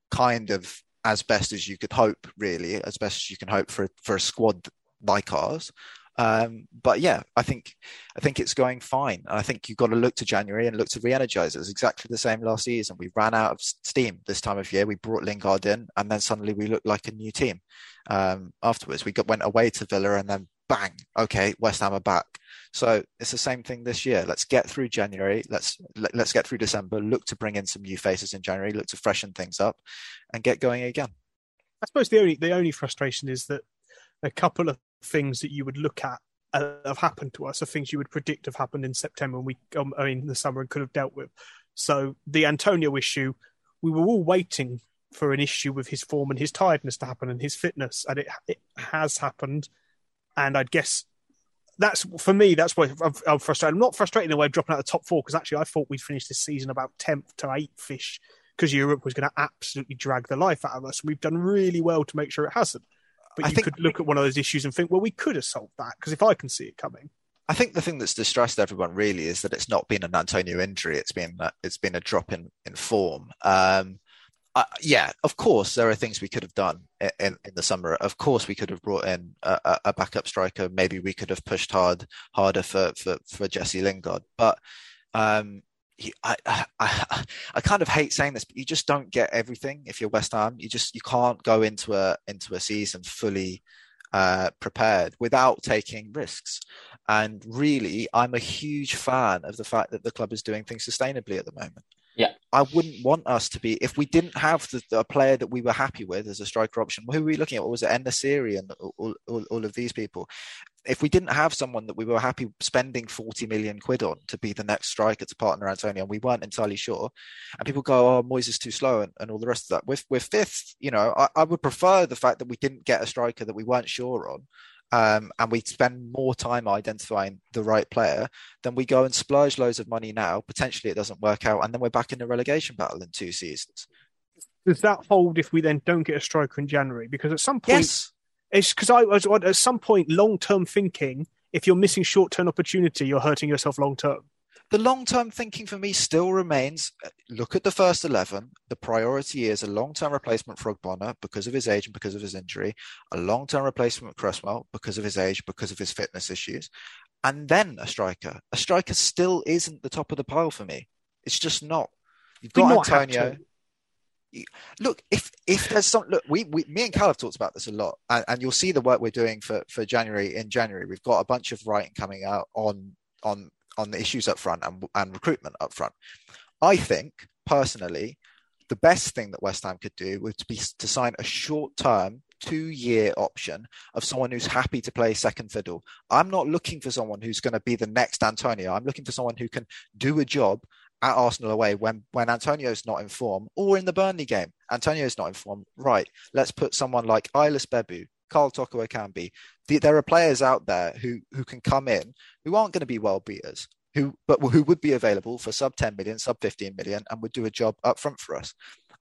kind of as best as you could hope, really, as best as you can hope for for a squad like ours. Um, but yeah, I think I think it's going fine. I think you've got to look to January and look to re-energize. It was exactly the same last season. We ran out of steam this time of year. We brought Lingard in, and then suddenly we looked like a new team. Um, afterwards, we got, went away to Villa, and then bang, okay, West Ham are back. So it's the same thing this year. Let's get through January. Let's let, us let us get through December. Look to bring in some new faces in January. Look to freshen things up, and get going again. I suppose the only the only frustration is that a couple of things that you would look at uh, have happened to us or things you would predict have happened in September and we um, I mean the summer and could have dealt with. So the Antonio issue, we were all waiting for an issue with his form and his tiredness to happen and his fitness, and it it has happened. And I guess that's for me. That's why I'm, I'm frustrated. I'm not frustrated in the way of dropping out of the top four because actually I thought we'd finish this season about tenth to eighth fish because Europe was going to absolutely drag the life out of us. We've done really well to make sure it hasn't. But I you think, could look at one of those issues and think, well, we could have solved that because if I can see it coming. I think the thing that's distressed everyone really is that it's not been an Antonio injury. It's been it's been a drop in in form. Um, uh, yeah, of course there are things we could have done in, in, in the summer. Of course we could have brought in a, a, backup striker. Maybe we could have pushed hard harder for for, for Jesse Lingard. But um, I, I, I kind of hate saying this, but you just don't get everything if you're West Ham. You just you can't go into a into a season fully uh, prepared without taking risks. And really, I'm a huge fan of the fact that the club is doing things sustainably at the moment. I wouldn't want us to be, if we didn't have the, a player that we were happy with as a striker option, who were we looking at? What was it? En-Nesyri and all, all, all, of these people. If we didn't have someone that we were happy spending 40 million quid on to be the next striker to partner Antonio, and we weren't entirely sure, and people go, oh, Moyes is too slow and, and all the rest of that. We're, we're fifth, you know, I, I would prefer the fact that we didn't get a striker that we weren't sure on um, and we spend more time identifying the right player, then we go and splurge loads of money now. Potentially, it doesn't work out, and then we're back in the relegation battle in two seasons. Does that hold if we then don't get a striker in January? Because at some point, yes. it's because I was at some point long term thinking. If you're missing short term opportunity, you're hurting yourself long term the long term thinking for me still remains uh, look at the first 11. The priority is a long term replacement for Ogbonna because of his age and because of his injury, a long term replacement for Cresswell because of his age, because of his fitness issues, and then a striker. A striker still isn't the top of the pile for me. It's just not. You've got Antonio. Look, if if there's some look, we, we me and Cal have talked about this a lot, and, and you'll see the work we're doing for for January. In January, we've got a bunch of writing coming out on on on the issues up front and, and recruitment up front. I think personally, the best thing that West Ham could do would be to sign a short term two year option of someone who's happy to play second fiddle. I'm not looking for someone who's going to be the next Antonio. I'm looking for someone who can do a job at Arsenal away when when Antonio's not in form or in the Burnley game. Antonio's not in form. Right. Let's put someone like Ihlas Bebou, Karl Toko Ekambi. The, there are players out there who who can come in who aren't going to be well beaters, who but who would be available for sub 10 million, sub 15 million, and would do a job up front for us.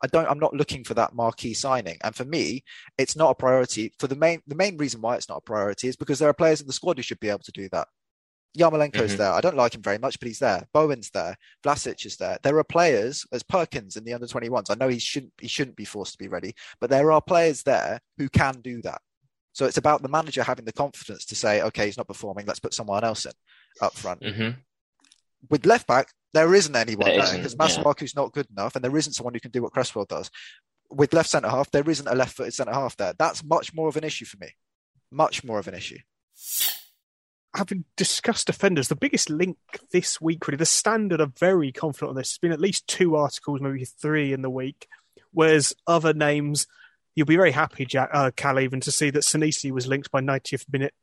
I don't. I'm not looking for that marquee signing, and for me, it's not a priority. For the main the main reason why it's not a priority is because there are players in the squad who should be able to do that. Yarmolenko's mm-hmm. there. I don't like him very much, but he's there. Bowen's there. Vlasic is there. There are players, as Perkins in the under 21s. I know he shouldn't he shouldn't be forced to be ready, but there are players there who can do that. So it's about the manager having the confidence to say, okay, he's not performing. Let's put someone else in up front. Mm-hmm. With left back, there isn't anyone there because Masuaku's yeah. not good enough, and there isn't someone who can do what Cresswell does. With left centre half, there isn't a left-footed centre half there. That's much more of an issue for me. Much more of an issue. Having discussed defenders, the biggest link this week, really, the standard are very confident on this. There's been at least two articles, maybe three in the week, whereas other names you'll be very happy, Jack, uh, Cal, even to see that Senesi was linked by 90th minute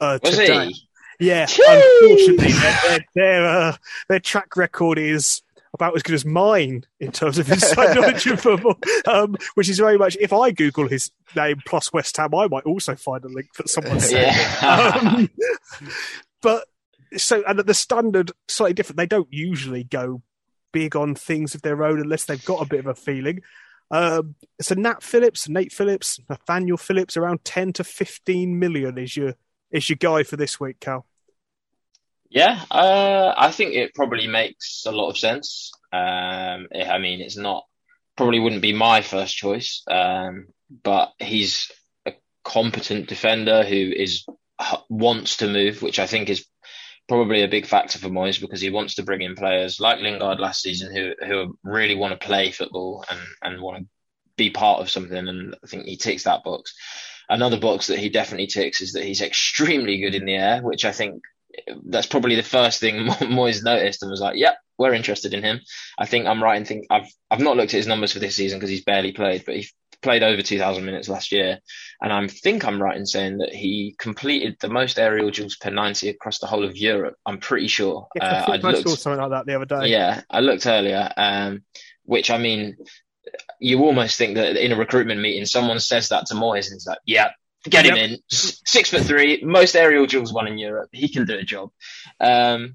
uh, was today. He? Yeah, unfortunately, their their, their, uh, their, track record is about as good as mine in terms of his (laughs) knowledge of football, um, which is very much. If I Google his name plus West Ham, I might also find a link that someone said. Yeah. (laughs) um, but so, and the standard slightly different. They don't usually go big on things of their own unless they've got a bit of a feeling. Um, so Nat Phillips, Nate Phillips, Nathaniel Phillips, around ten to fifteen million is your is your guy for this week, Cal. Yeah, uh, I think it probably makes a lot of sense. Um, I mean, it's not probably wouldn't be my first choice, um, but he's a competent defender who is wants to move, which I think is probably a big factor for Moyes because he wants to bring in players like Lingard last season who who really want to play football and and want to be part of something. And I think he ticks that box. Another box that he definitely ticks is that he's extremely good in the air, which I think that's probably the first thing (laughs) Moyes noticed and was like, "Yep, we're interested in him." I think I'm right in think I've I've not looked at his numbers for this season because he's barely played, but he played over 2,000 minutes last year, and I think I'm right in saying that he completed the most aerial duels per 90 across the whole of Europe. I'm pretty sure. Yeah, I, uh, I, I saw something like that the other day. Yeah, I looked earlier, um, which I mean, you almost think that in a recruitment meeting, someone says that to Moyes, and he's like, "Yeah, get him yep. in. Six foot three, most aerial duels won in Europe. He can do a job." Um,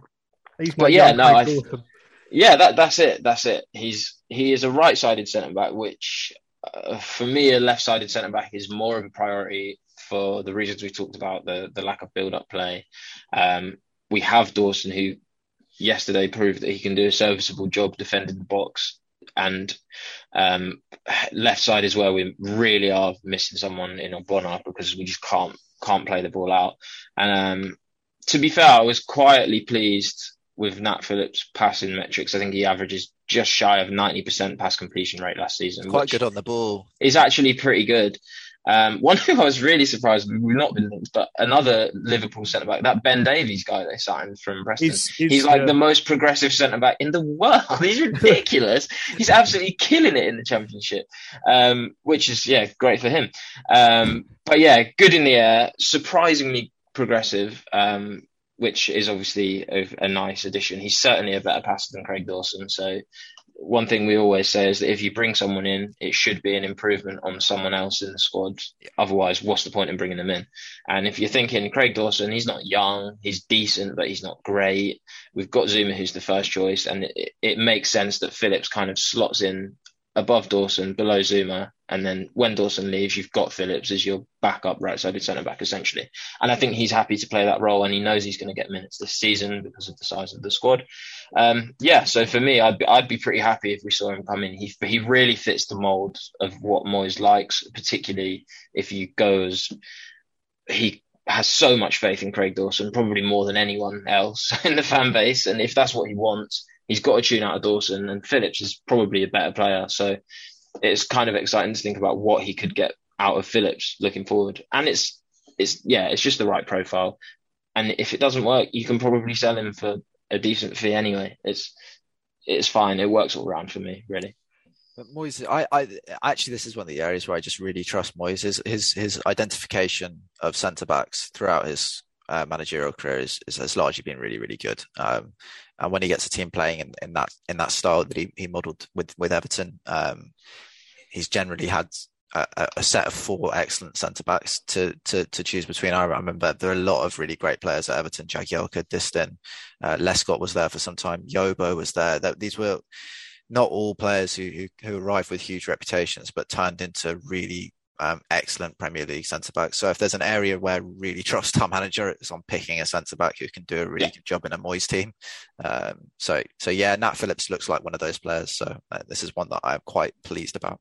but yeah, no, I, yeah, that that's it. That's it. He's he is a right-sided centre back, which uh, for me, a left-sided centre back is more of a priority for the reasons we talked about the the lack of build-up play. Um, we have Dawson, who yesterday proved that he can do a serviceable job defending the box, and um, left side is where we really are missing someone in Ogbonna because we just can't can't play the ball out. And um, to be fair, I was quietly pleased with Nat Phillips' passing metrics. I think he averages just shy of 90% pass completion rate last season. Quite good on the ball. He's actually pretty good. Um, (laughs) one who I was really surprised we've not been linked, but another Liverpool centre back, that Ben Davies guy they signed from Preston. He's, he's, he's like the most progressive centre back in the world. (laughs) He's ridiculous. he's absolutely killing it in the Championship, um, which is yeah great for him. Um, but yeah, good in the air, surprisingly progressive. Um, which is obviously a, a, nice addition. He's certainly a better passer than Craig Dawson, so one thing we always say is that if you bring someone in, it should be an improvement on someone else in the squad. Otherwise, what's the point in bringing them in? And if you're thinking Craig Dawson, he's not young, he's decent, but he's not great. We've got Zouma, who's the first choice, and it, it makes sense that Phillips kind of slots in above Dawson, below Zouma, and then when Dawson leaves, you've got Phillips as your backup right-sided centre back essentially. And I think he's happy to play that role, and he knows he's going to get minutes this season because of the size of the squad. Um, yeah, so for me, I'd be, I'd be pretty happy if we saw him come in. He he really fits the mould of what Moyes likes, particularly if you go as he has so much faith in Craig Dawson, probably more than anyone else (laughs) in the fan base, and if that's what he wants he's got a tune out of Dawson, and Phillips is probably a better player. So it's kind of exciting to think about what he could get out of Phillips looking forward. And it's it's yeah, it's just the right profile. And if it doesn't work, you can probably sell him for a decent fee anyway. It's it's fine. It works all around for me, really. But I, I actually this is one of the areas where I just really trust Moyes. His his, his identification of centre backs throughout his uh, managerial career is, is, has largely been really really good. Um, and when he gets a team playing in, in that in that style that he, he modelled with with Everton, um, he's generally had a, a, set of four excellent centre backs to, to to choose between. I remember there are a lot of really great players at Everton. Jagielka, Distin, uh, Lescott was there for some time. Yobo was there. These were not all players who, who, who arrived with huge reputations, but turned into really um, excellent Premier League centre back. So if there's an area where I really trust our manager, it's on picking a centre back who can do a really yeah. good job in a Moyes team. Um, so so yeah, Nat Phillips looks like one of those players. So uh, this is one that I'm quite pleased about.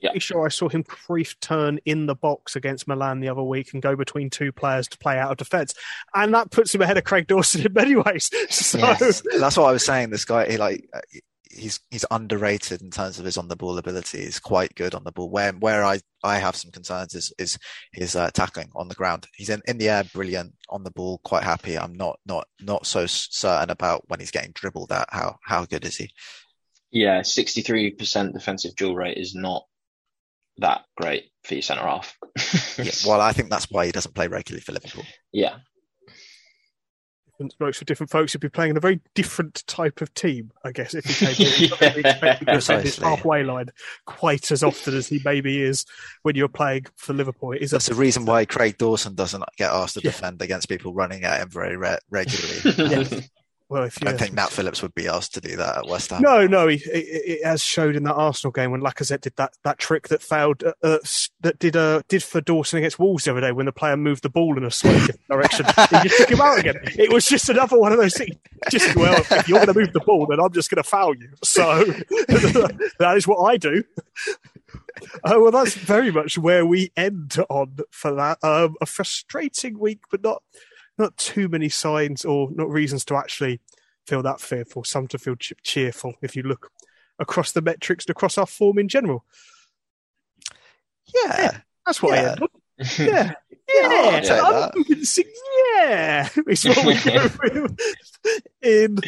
Yeah. Pretty sure I saw him brief turn in the box against Milan the other week and go between two players to play out of defence, and that puts him ahead of Craig Dawson in many ways. (laughs) So yes. that's what I was saying. This guy, he like he's he's underrated in terms of his on the ball ability. He's quite good on the ball. Where where I, I have some concerns is is his uh, tackling on the ground. He's in, in the air, brilliant on the ball, quite happy. I'm not not not so certain about when he's getting dribbled at. How how good is he? Yeah, sixty three percent defensive duel rate is not that great for your centre half. yeah, (laughs) well, I think that's why he doesn't play regularly for Liverpool. Yeah, different strokes for different folks. You'd be playing in a very different type of team, I guess, if he came yeah, (laughs) his halfway line quite as often as he maybe is when you're playing for Liverpool. It is That's the reason why Craig Dawson doesn't get asked to yeah. defend against people running at him very re- regularly. (laughs) Well, if I don't think Nat Phillips would be asked to do that at West Ham. No, no, he, it, it, has showed in that Arsenal game when Lacazette did that, that trick that failed, uh, uh, that did uh, did for Dawson against Wolves the other day when the player moved the ball in a slightly (laughs) different direction. he just took him out again. It was just another one of those things. Just well, if you're going to move the ball, then I'm just going to foul you. So (laughs) that is what I do. Uh, well, that's very much where we end on for that. Um, a frustrating week, but not not too many signs or not reasons to actually feel that fearful. Some to feel ch- cheerful if you look across the metrics and across our form in general. Yeah, yeah that's what yeah. I end (laughs) Yeah. Yeah, yeah, yeah, (laughs) it's what we go (laughs) in.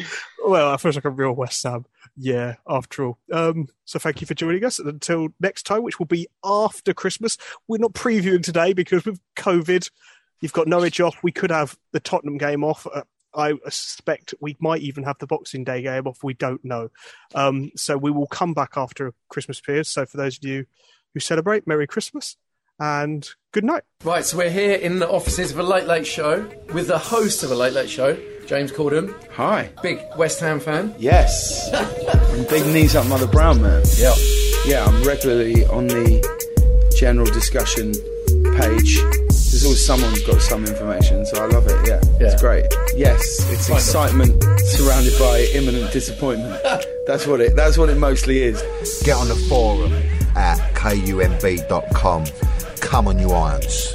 Well, I feel like a real West Ham. Yeah, after all. Um, so thank you for joining us. And until next time, which will be after Christmas. We're not previewing today because with COVID, You've got Norwich off. We could have the Tottenham game off. Uh, I suspect we might even have the Boxing Day game off. We don't know. Um, so we will come back after Christmas period. So for those of you who celebrate, Merry Christmas and good night. Right, so we're here in the offices of a Late Late Show with the host of a Late Late Show, James Corden. Hi. Big West Ham fan. Yes. (laughs) big knees up Mother Brown man. Yeah. Yeah, I'm regularly on the general discussion page there's always someone who's got some information, so I love it. Yeah, yeah. it's great. Yes, it's excitement surrounded by imminent disappointment. (laughs) that's what it. That's what it mostly is. Get on the forum at kumb.com. Come on, you irons.